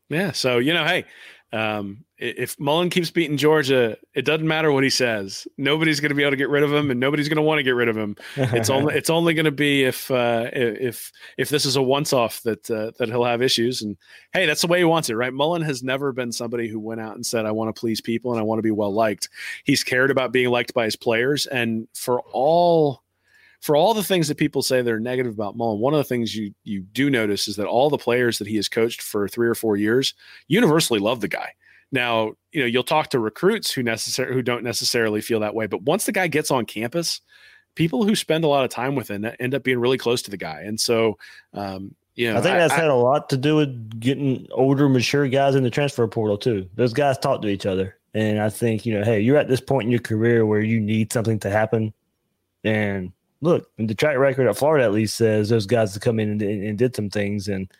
[SPEAKER 3] Yeah. So you know, hey, um, if Mullen keeps beating Georgia, it doesn't matter what he says. Nobody's going to be able to get rid of him, and nobody's going to want to get rid of him. It's only it's only going to be if uh, if if this is a once off that uh, that he'll have issues. And hey, that's the way he wants it, right? Mullen has never been somebody who went out and said, "I want to please people and I want to be well liked." He's cared about being liked by his players, and for all for all the things that people say that are negative about Mullen, one of the things you you do notice is that all the players that he has coached for three or four years universally love the guy. Now, you know, you'll talk to recruits who necessarily who don't necessarily feel that way, but once the guy gets on campus, people who spend a lot of time with him end up being really close to the guy. And so, um, you know,
[SPEAKER 5] I think that's I, had a lot to do with getting older, mature guys in the transfer portal too. Those guys talk to each other, and I think you know, hey, you're at this point in your career where you need something to happen, and look, the track record at Florida at least says those guys have come in and, and did some things and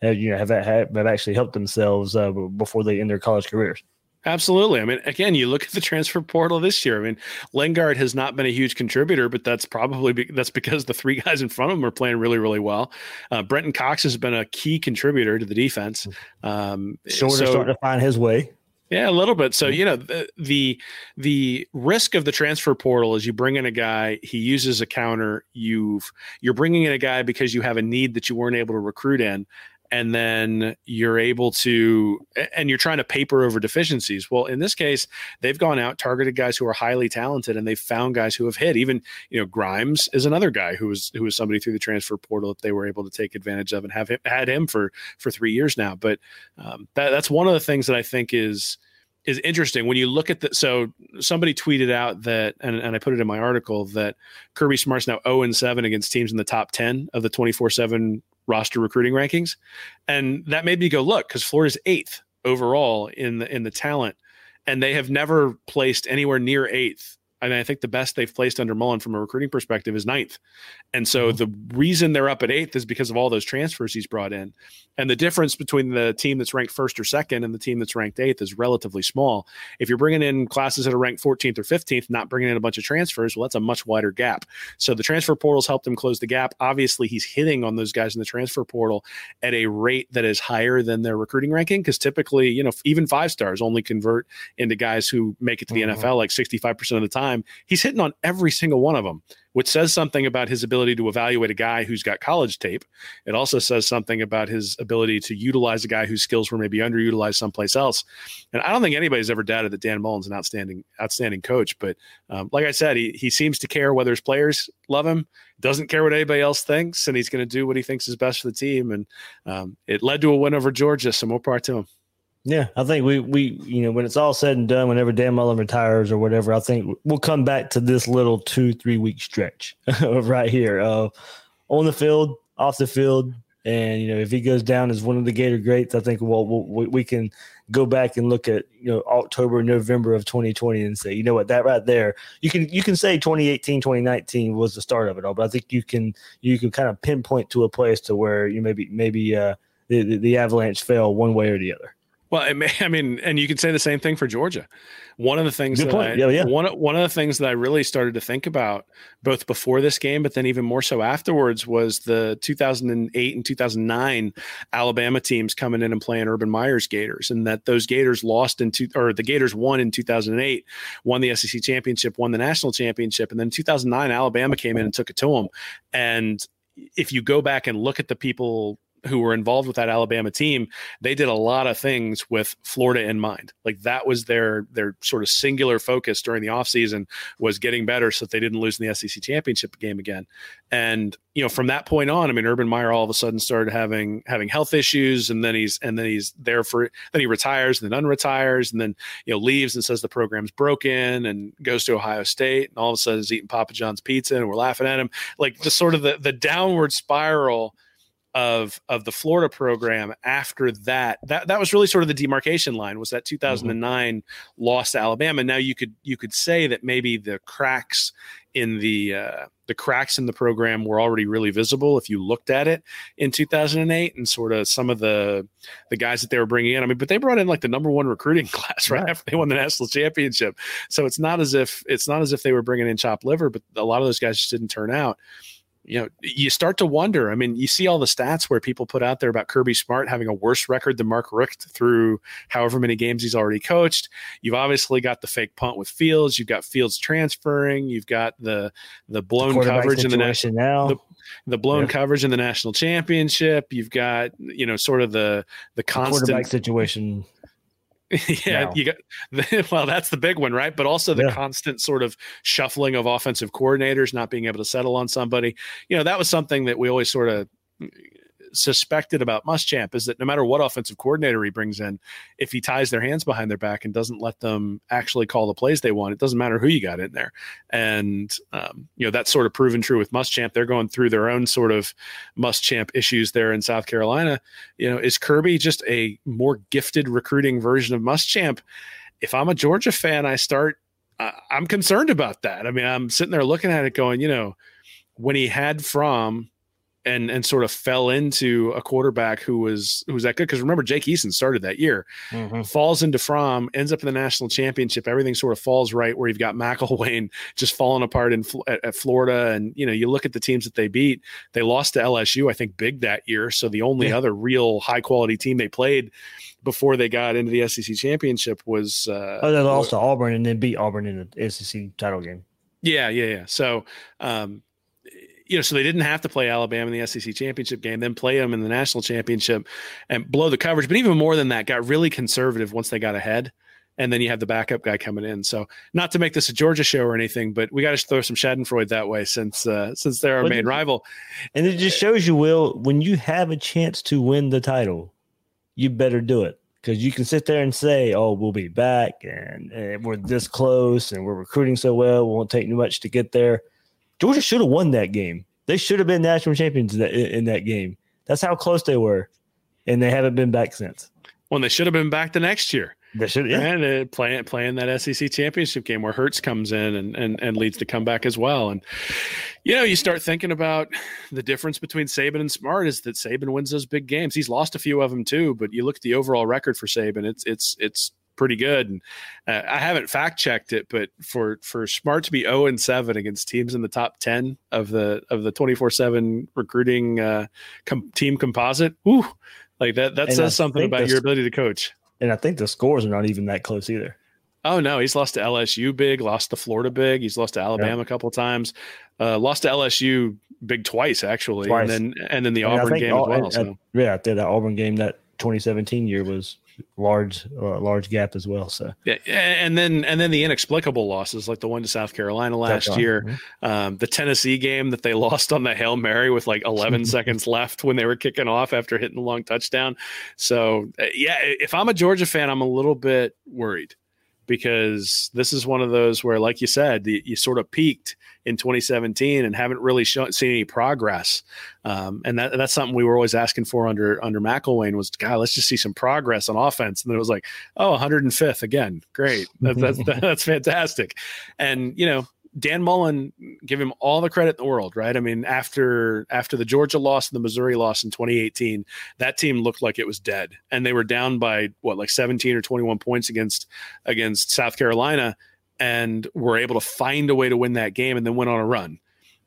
[SPEAKER 5] have you know have have, have actually helped themselves uh, before they end their college careers.
[SPEAKER 3] Absolutely. I mean, again, you look at the transfer portal this year. I mean, Lingard has not been a huge contributor, but that's probably be, that's because the three guys in front of him are playing really, really well. Uh, Brenton Cox has been a key contributor to the defense.
[SPEAKER 5] Um, Shorter so, starting to find his way.
[SPEAKER 3] Yeah, a little bit. So mm-hmm. you know the, the the risk of the transfer portal is you bring in a guy, he uses a counter. You've you're bringing in a guy because you have a need that you weren't able to recruit in, and then you're able to and you're trying to paper over deficiencies. Well in this case they've gone out targeted guys who are highly talented and they've found guys who have hit. Even you know grimes is another guy who was who was somebody through the transfer portal that they were able to take advantage of and have him, had him for for three years now. But um, that, that's one of the things that i think is is interesting. When you look at the so somebody tweeted out that and, and I put it in my article that Kirby Smart's now 0 and 7 against teams in the top 10 of the 24/7 roster recruiting rankings, and that made me go look because Florida's eighth overall in the in the talent, and they have never placed anywhere near eighth I mean, I think the best they've placed under Mullen from a recruiting perspective is ninth. And so mm-hmm. the reason they're up at eighth is because of all those transfers he's brought in. And the difference between the team that's ranked first or second and the team that's ranked eighth is relatively small. If you're bringing in classes that are ranked 14th or 15th, not bringing in a bunch of transfers, well, that's a much wider gap. So the transfer portal's helped him close the gap. Obviously, he's hitting on those guys in the transfer portal at a rate that is higher than their recruiting ranking because typically, you know, even five stars only convert into guys who make it to the mm-hmm. NFL like 65% of the time time, he's hitting on every single one of them, which says something about his ability to evaluate a guy who's got college tape. It also says something about his ability to utilize a guy whose skills were maybe underutilized someplace else. And I don't think anybody's ever doubted that Dan Mullen's an outstanding, outstanding coach. But um, like I said, he he seems to care whether his players love him, doesn't care what anybody else thinks, and he's going to do what he thinks is best for the team. And um, it led to a win over Georgia. So more part to him.
[SPEAKER 5] Yeah, I think we we you know when it's all said and done, whenever Dan Mullen retires or whatever, I think we'll come back to this little two three week stretch right here uh, on the field, off the field, and you know if he goes down as one of the Gator greats, I think well, we'll we can go back and look at you know October November of 2020 and say you know what that right there you can you can say 2018 2019 was the start of it all, but I think you can you can kind of pinpoint to a place to where you maybe maybe uh, the the Avalanche fell one way or the other.
[SPEAKER 3] Well, I mean, and you can say the same thing for Georgia. One of the things
[SPEAKER 5] Good
[SPEAKER 3] that
[SPEAKER 5] point.
[SPEAKER 3] I,
[SPEAKER 5] Yeah, yeah.
[SPEAKER 3] one one of the things that I really started to think about both before this game, but then even more so afterwards, was the 2008 and 2009 Alabama teams coming in and playing Urban Meyer's Gators, and that those Gators lost in two, or the Gators won in 2008, won the SEC championship, won the national championship, and then 2009 Alabama came in and took it to them. And if you go back and look at the people who were involved with that Alabama team, they did a lot of things with Florida in mind. Like that was their their sort of singular focus during the offseason was getting better so that they didn't lose in the SEC championship game again. And you know, from that point on, I mean, Urban Meyer all of a sudden started having having health issues, and then he's and then he's there for then he retires and then unretires, and then you know leaves and says the program's broken, and goes to Ohio State, and all of a sudden is eating Papa John's pizza, and we're laughing at him, like just sort of the the downward spiral of of the Florida program after that that that was really sort of the demarcation line was that 2009 loss to Alabama. Now you could you could say that maybe the cracks in the uh, the cracks in the program were already really visible if you looked at it in 2008 and sort of some of the the guys that they were bringing in. I mean but they brought in like the number one recruiting class right,
[SPEAKER 5] Right.
[SPEAKER 3] after they won the national championship. So it's not as if it's not as if they were bringing in chopped liver but a lot of those guys just didn't turn out you know, you start to wonder. I mean, you see all the stats where people put out there about Kirby Smart having a worse record than Mark Richt through however many games he's already coached. You've obviously got the fake punt with Fields. You've got Fields transferring. You've got the the blown
[SPEAKER 5] Quarterback
[SPEAKER 3] coverage in the national
[SPEAKER 5] now.
[SPEAKER 3] the- the blown
[SPEAKER 5] Yeah.
[SPEAKER 3] coverage in the national championship. You've got you know sort of the the
[SPEAKER 5] quarterback
[SPEAKER 3] constant
[SPEAKER 5] situation.
[SPEAKER 3] yeah, you got well, that's the big one, right? But also the
[SPEAKER 5] Yeah.
[SPEAKER 3] constant sort of shuffling of offensive coordinators, not being able to settle on somebody. You know, that was something that we always sort of suspected about Muschamp is that no matter what offensive coordinator he brings in, if he ties their hands behind their back and doesn't let them actually call the plays they want, it doesn't matter who you got in there. And um, you know that's sort of proven true with Muschamp. They're going through their own sort of Muschamp issues there in South Carolina. You know, is Kirby just a more gifted recruiting version of Muschamp? If I'm a Georgia fan, I start. I I'm concerned about that. I mean, I'm sitting there looking at it, going, you know, when he had Fromm and and sort of fell into a quarterback who was who was that good. Because remember, Jake Eason started that year, falls into Fromm, ends up in the national championship. Everything sort of falls right where you've got McElwain just falling apart in at, at Florida, and you know you look at the teams that they beat. They lost to LSU, I think, big that year. So the only
[SPEAKER 5] Yeah.
[SPEAKER 3] other real high quality team they played before they got into the SEC championship was uh,
[SPEAKER 5] Oh, they lost to Auburn and then beat Auburn in the SEC title game.
[SPEAKER 3] yeah, yeah, yeah. So, um, you know, so they didn't have to play Alabama in the SEC championship game, then play them in the national championship and blow the coverage. But even more than that, got really conservative once they got ahead. And then you have the backup guy coming in. So, not to make this a Georgia show or anything, but we got to throw some Schadenfreude that way since uh, since they're our
[SPEAKER 5] Well,
[SPEAKER 3] main rival.
[SPEAKER 5] And it just shows you, Will, when you have a chance to win the title, you better do it. Because you can sit there and say, oh, we'll be back and, and we're this close and we're recruiting so well. It won't take much to get there. Georgia should have won that game. They should have been national champions in that, in that game. That's how close they were. And they haven't been back since.
[SPEAKER 3] When they should have been back the next year.
[SPEAKER 5] They should, yeah.
[SPEAKER 3] and uh, playing playing that SEC championship game where Hurts comes in and, and and leads the comeback as well. And you know, you start thinking about the difference between Saban and Smart is that Saban wins those big games. He's lost a few of them too, but you look at the overall record for Saban, it's it's it's pretty good. And uh, I haven't fact checked it, but for for Smart to be zero and seven against teams in the top ten of the of the twenty four seven recruiting uh, com- team composite, whew, like that that
[SPEAKER 5] And I
[SPEAKER 3] says something about your ability to coach.
[SPEAKER 5] And I think the scores are not even that close either.
[SPEAKER 3] Oh no, he's lost to LSU big, lost to Florida big. He's lost to Alabama yeah. a couple times, uh, lost to LSU big twice actually, twice. and then and then the I Auburn game all, as well. so.
[SPEAKER 5] yeah, that Auburn game that 2017 year was large uh, large gap as well. So
[SPEAKER 3] yeah, and then and then the inexplicable losses like the one to South Carolina last year, mm-hmm. um, the Tennessee game that they lost on the hail mary with like 11 seconds left when they were kicking off after hitting the long touchdown. So uh, yeah, if I'm a Georgia fan, I'm a little bit worried because this is one of those where, like you said, the, you sort of peaked in 2017 and haven't really seen any progress. Um, and that, that's something we were always asking for under under McElwain was, God, let's just see some progress on offense. And then it was like, oh, 105th again, great, that, that's that's fantastic. And you know, Dan Mullen, give him all the credit in the world, right? I mean, after after the Georgia loss and the Missouri loss in 2018, that team looked like it was dead, and they were down by what, like 17 or 21 points against against South Carolina, and were able to find a way to win that game, and then went on a run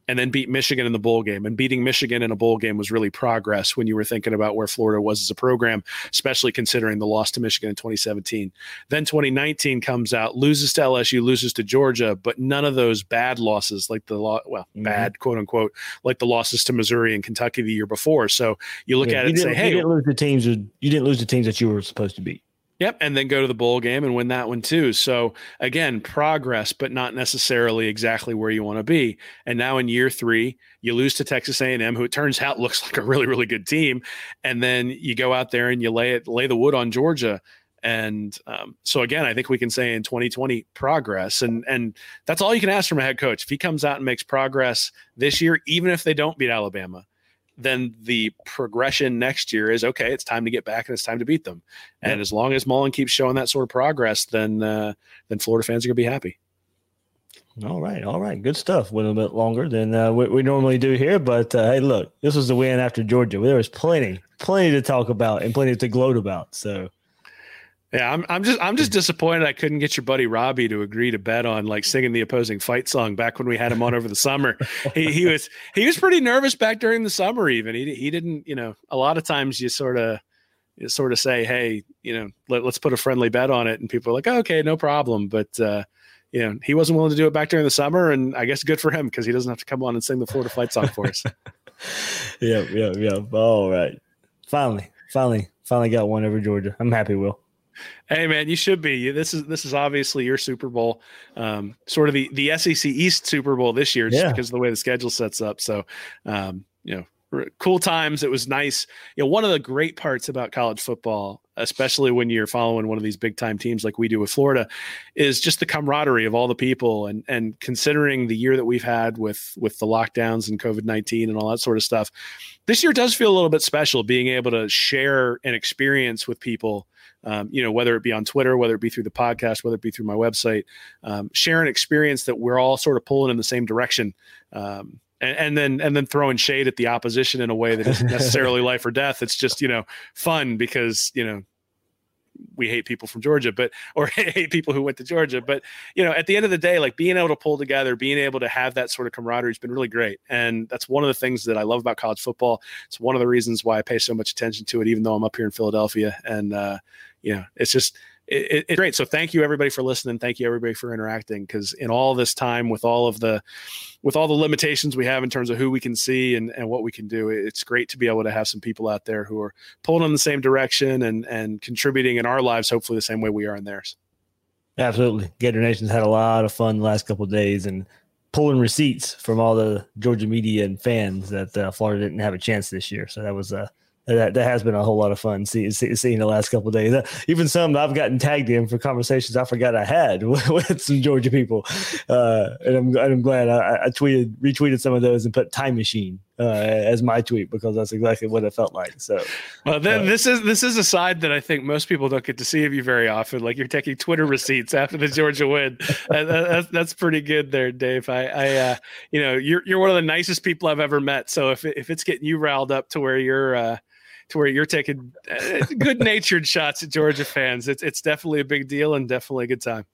[SPEAKER 3] and then beat Michigan in the bowl game. And beating Michigan in a bowl game was really progress when you were thinking about where Florida was as a program, especially considering the loss to Michigan in 2017. Then 2019 comes out, loses to LSU, loses to Georgia, but none of those bad losses, like the law, well, mm-hmm. bad quote unquote, like the losses to Missouri and Kentucky the year before. So you look yeah, at it and say, hey,
[SPEAKER 5] you didn't lose the teams. You didn't lose the teams that you were supposed to beat.
[SPEAKER 3] Yep, and then go to the bowl game and win that one too. So again, progress, but not necessarily exactly where you want to be. And now in year three, you lose to Texas A&M, who it turns out looks like a really, really good team, and then you go out there and you lay it, lay the wood on Georgia. And um, so again, I think we can say in 2020 progress, and and that's all you can ask from a head coach. If he comes out and makes progress this year, even if they don't beat Alabama, then the progression next year is okay. It's time to get back and it's time to beat them. And as long as Mullen keeps showing that sort of progress, then uh, then Florida fans are gonna be happy.
[SPEAKER 5] All right, all right, good stuff. Went a little bit longer than uh, we, we, normally do here, but uh, hey, look, this was the win after Georgia. There was plenty, plenty to talk about and plenty to gloat about. So
[SPEAKER 3] yeah, I'm I'm just I'm just disappointed I couldn't get your buddy Robbie to agree to bet on like singing the opposing fight song back when we had him on over the summer. he he was he was pretty nervous back during the summer even. He he didn't, you know, a lot of times you sort of you sort of say, "Hey, you know, let, us put a friendly bet on it." And people are like, oh, "Okay, no problem." But uh, you know, he wasn't willing to do it back during the summer and I guess good for him because he doesn't have to come on and sing the Florida fight song for us.
[SPEAKER 5] yeah, yeah, yeah. All right. Finally, finally, finally got one over Georgia. I'm happy, Will.
[SPEAKER 3] Hey man, you should be. This is this is obviously your Super Bowl, um, sort of the the SEC East Super Bowl this year, just yeah. because of the way the schedule sets up. So, um, you know, cool times. It was nice. You know, one of the great parts about college football, especially when you're following one of these big time teams like we do with Florida, is just the camaraderie of all the people. And and considering the year that we've had with with the lockdowns and COVID nineteen and all that sort of stuff, this year does feel a little bit special. Being able to share an experience with people um, you know, whether it be on Twitter, whether it be through the podcast, whether it be through my website, um, share an experience that we're all sort of pulling in the same direction. Um, and, and, then and then throwing shade at the opposition in a way that isn't necessarily life or death. It's just you know fun because you know we hate people from Georgia, but or hate people who went to Georgia. But you know, at the end of the day, like being able to pull together, being able to have that sort of camaraderie has been really great. And that's one of the things that I love about college football. It's one of the reasons why I pay so much attention to it, even though I'm up here in Philadelphia. And uh, know, it's just it, it's great. So thank you everybody for listening. Thank you everybody for interacting. Because in all this time, with all of the with all the limitations we have in terms of who we can see and, and what we can do, it's great to be able to have some people out there who are pulling in the same direction and and contributing in our lives, hopefully the same way we are in theirs.
[SPEAKER 5] Absolutely, Gator Nation's had a lot of fun the last couple days and pulling receipts from all the Georgia media and fans that uh, Florida didn't have a chance this year. So that was uh, that, that has been a whole lot of fun see, see, seeing the last couple days. Uh, even some I've gotten tagged in for conversations I forgot I had with, with some Georgia people, uh, and I'm I'm glad I, I, tweeted retweeted some of those and put time machine uh, as my tweet because that's exactly what it felt like. So,
[SPEAKER 3] well, then uh, this is this is a side that I think most people don't get to see of you very often. Like you're taking Twitter receipts after the Georgia win. that, that, that's, that's pretty good there, Dave. I, I uh, you know, you're you're one of the nicest people I've ever met. So if if it's getting you riled up to where you're uh, to where you're taking uh, good natured shots at Georgia fans. It's it's definitely a big deal and definitely a good time.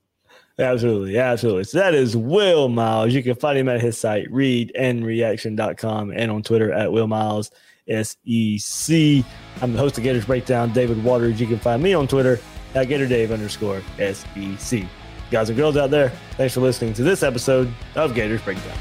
[SPEAKER 5] Absolutely. Absolutely. So that is Will Miles. You can find him at his site, readandreaction.com, and on Twitter at Will Miles SEC. I'm the host of Gators Breakdown, David Waters. You can find me on Twitter at GatorDave underscore SEC. Guys and girls out there, thanks for listening to this episode of Gators Breakdown.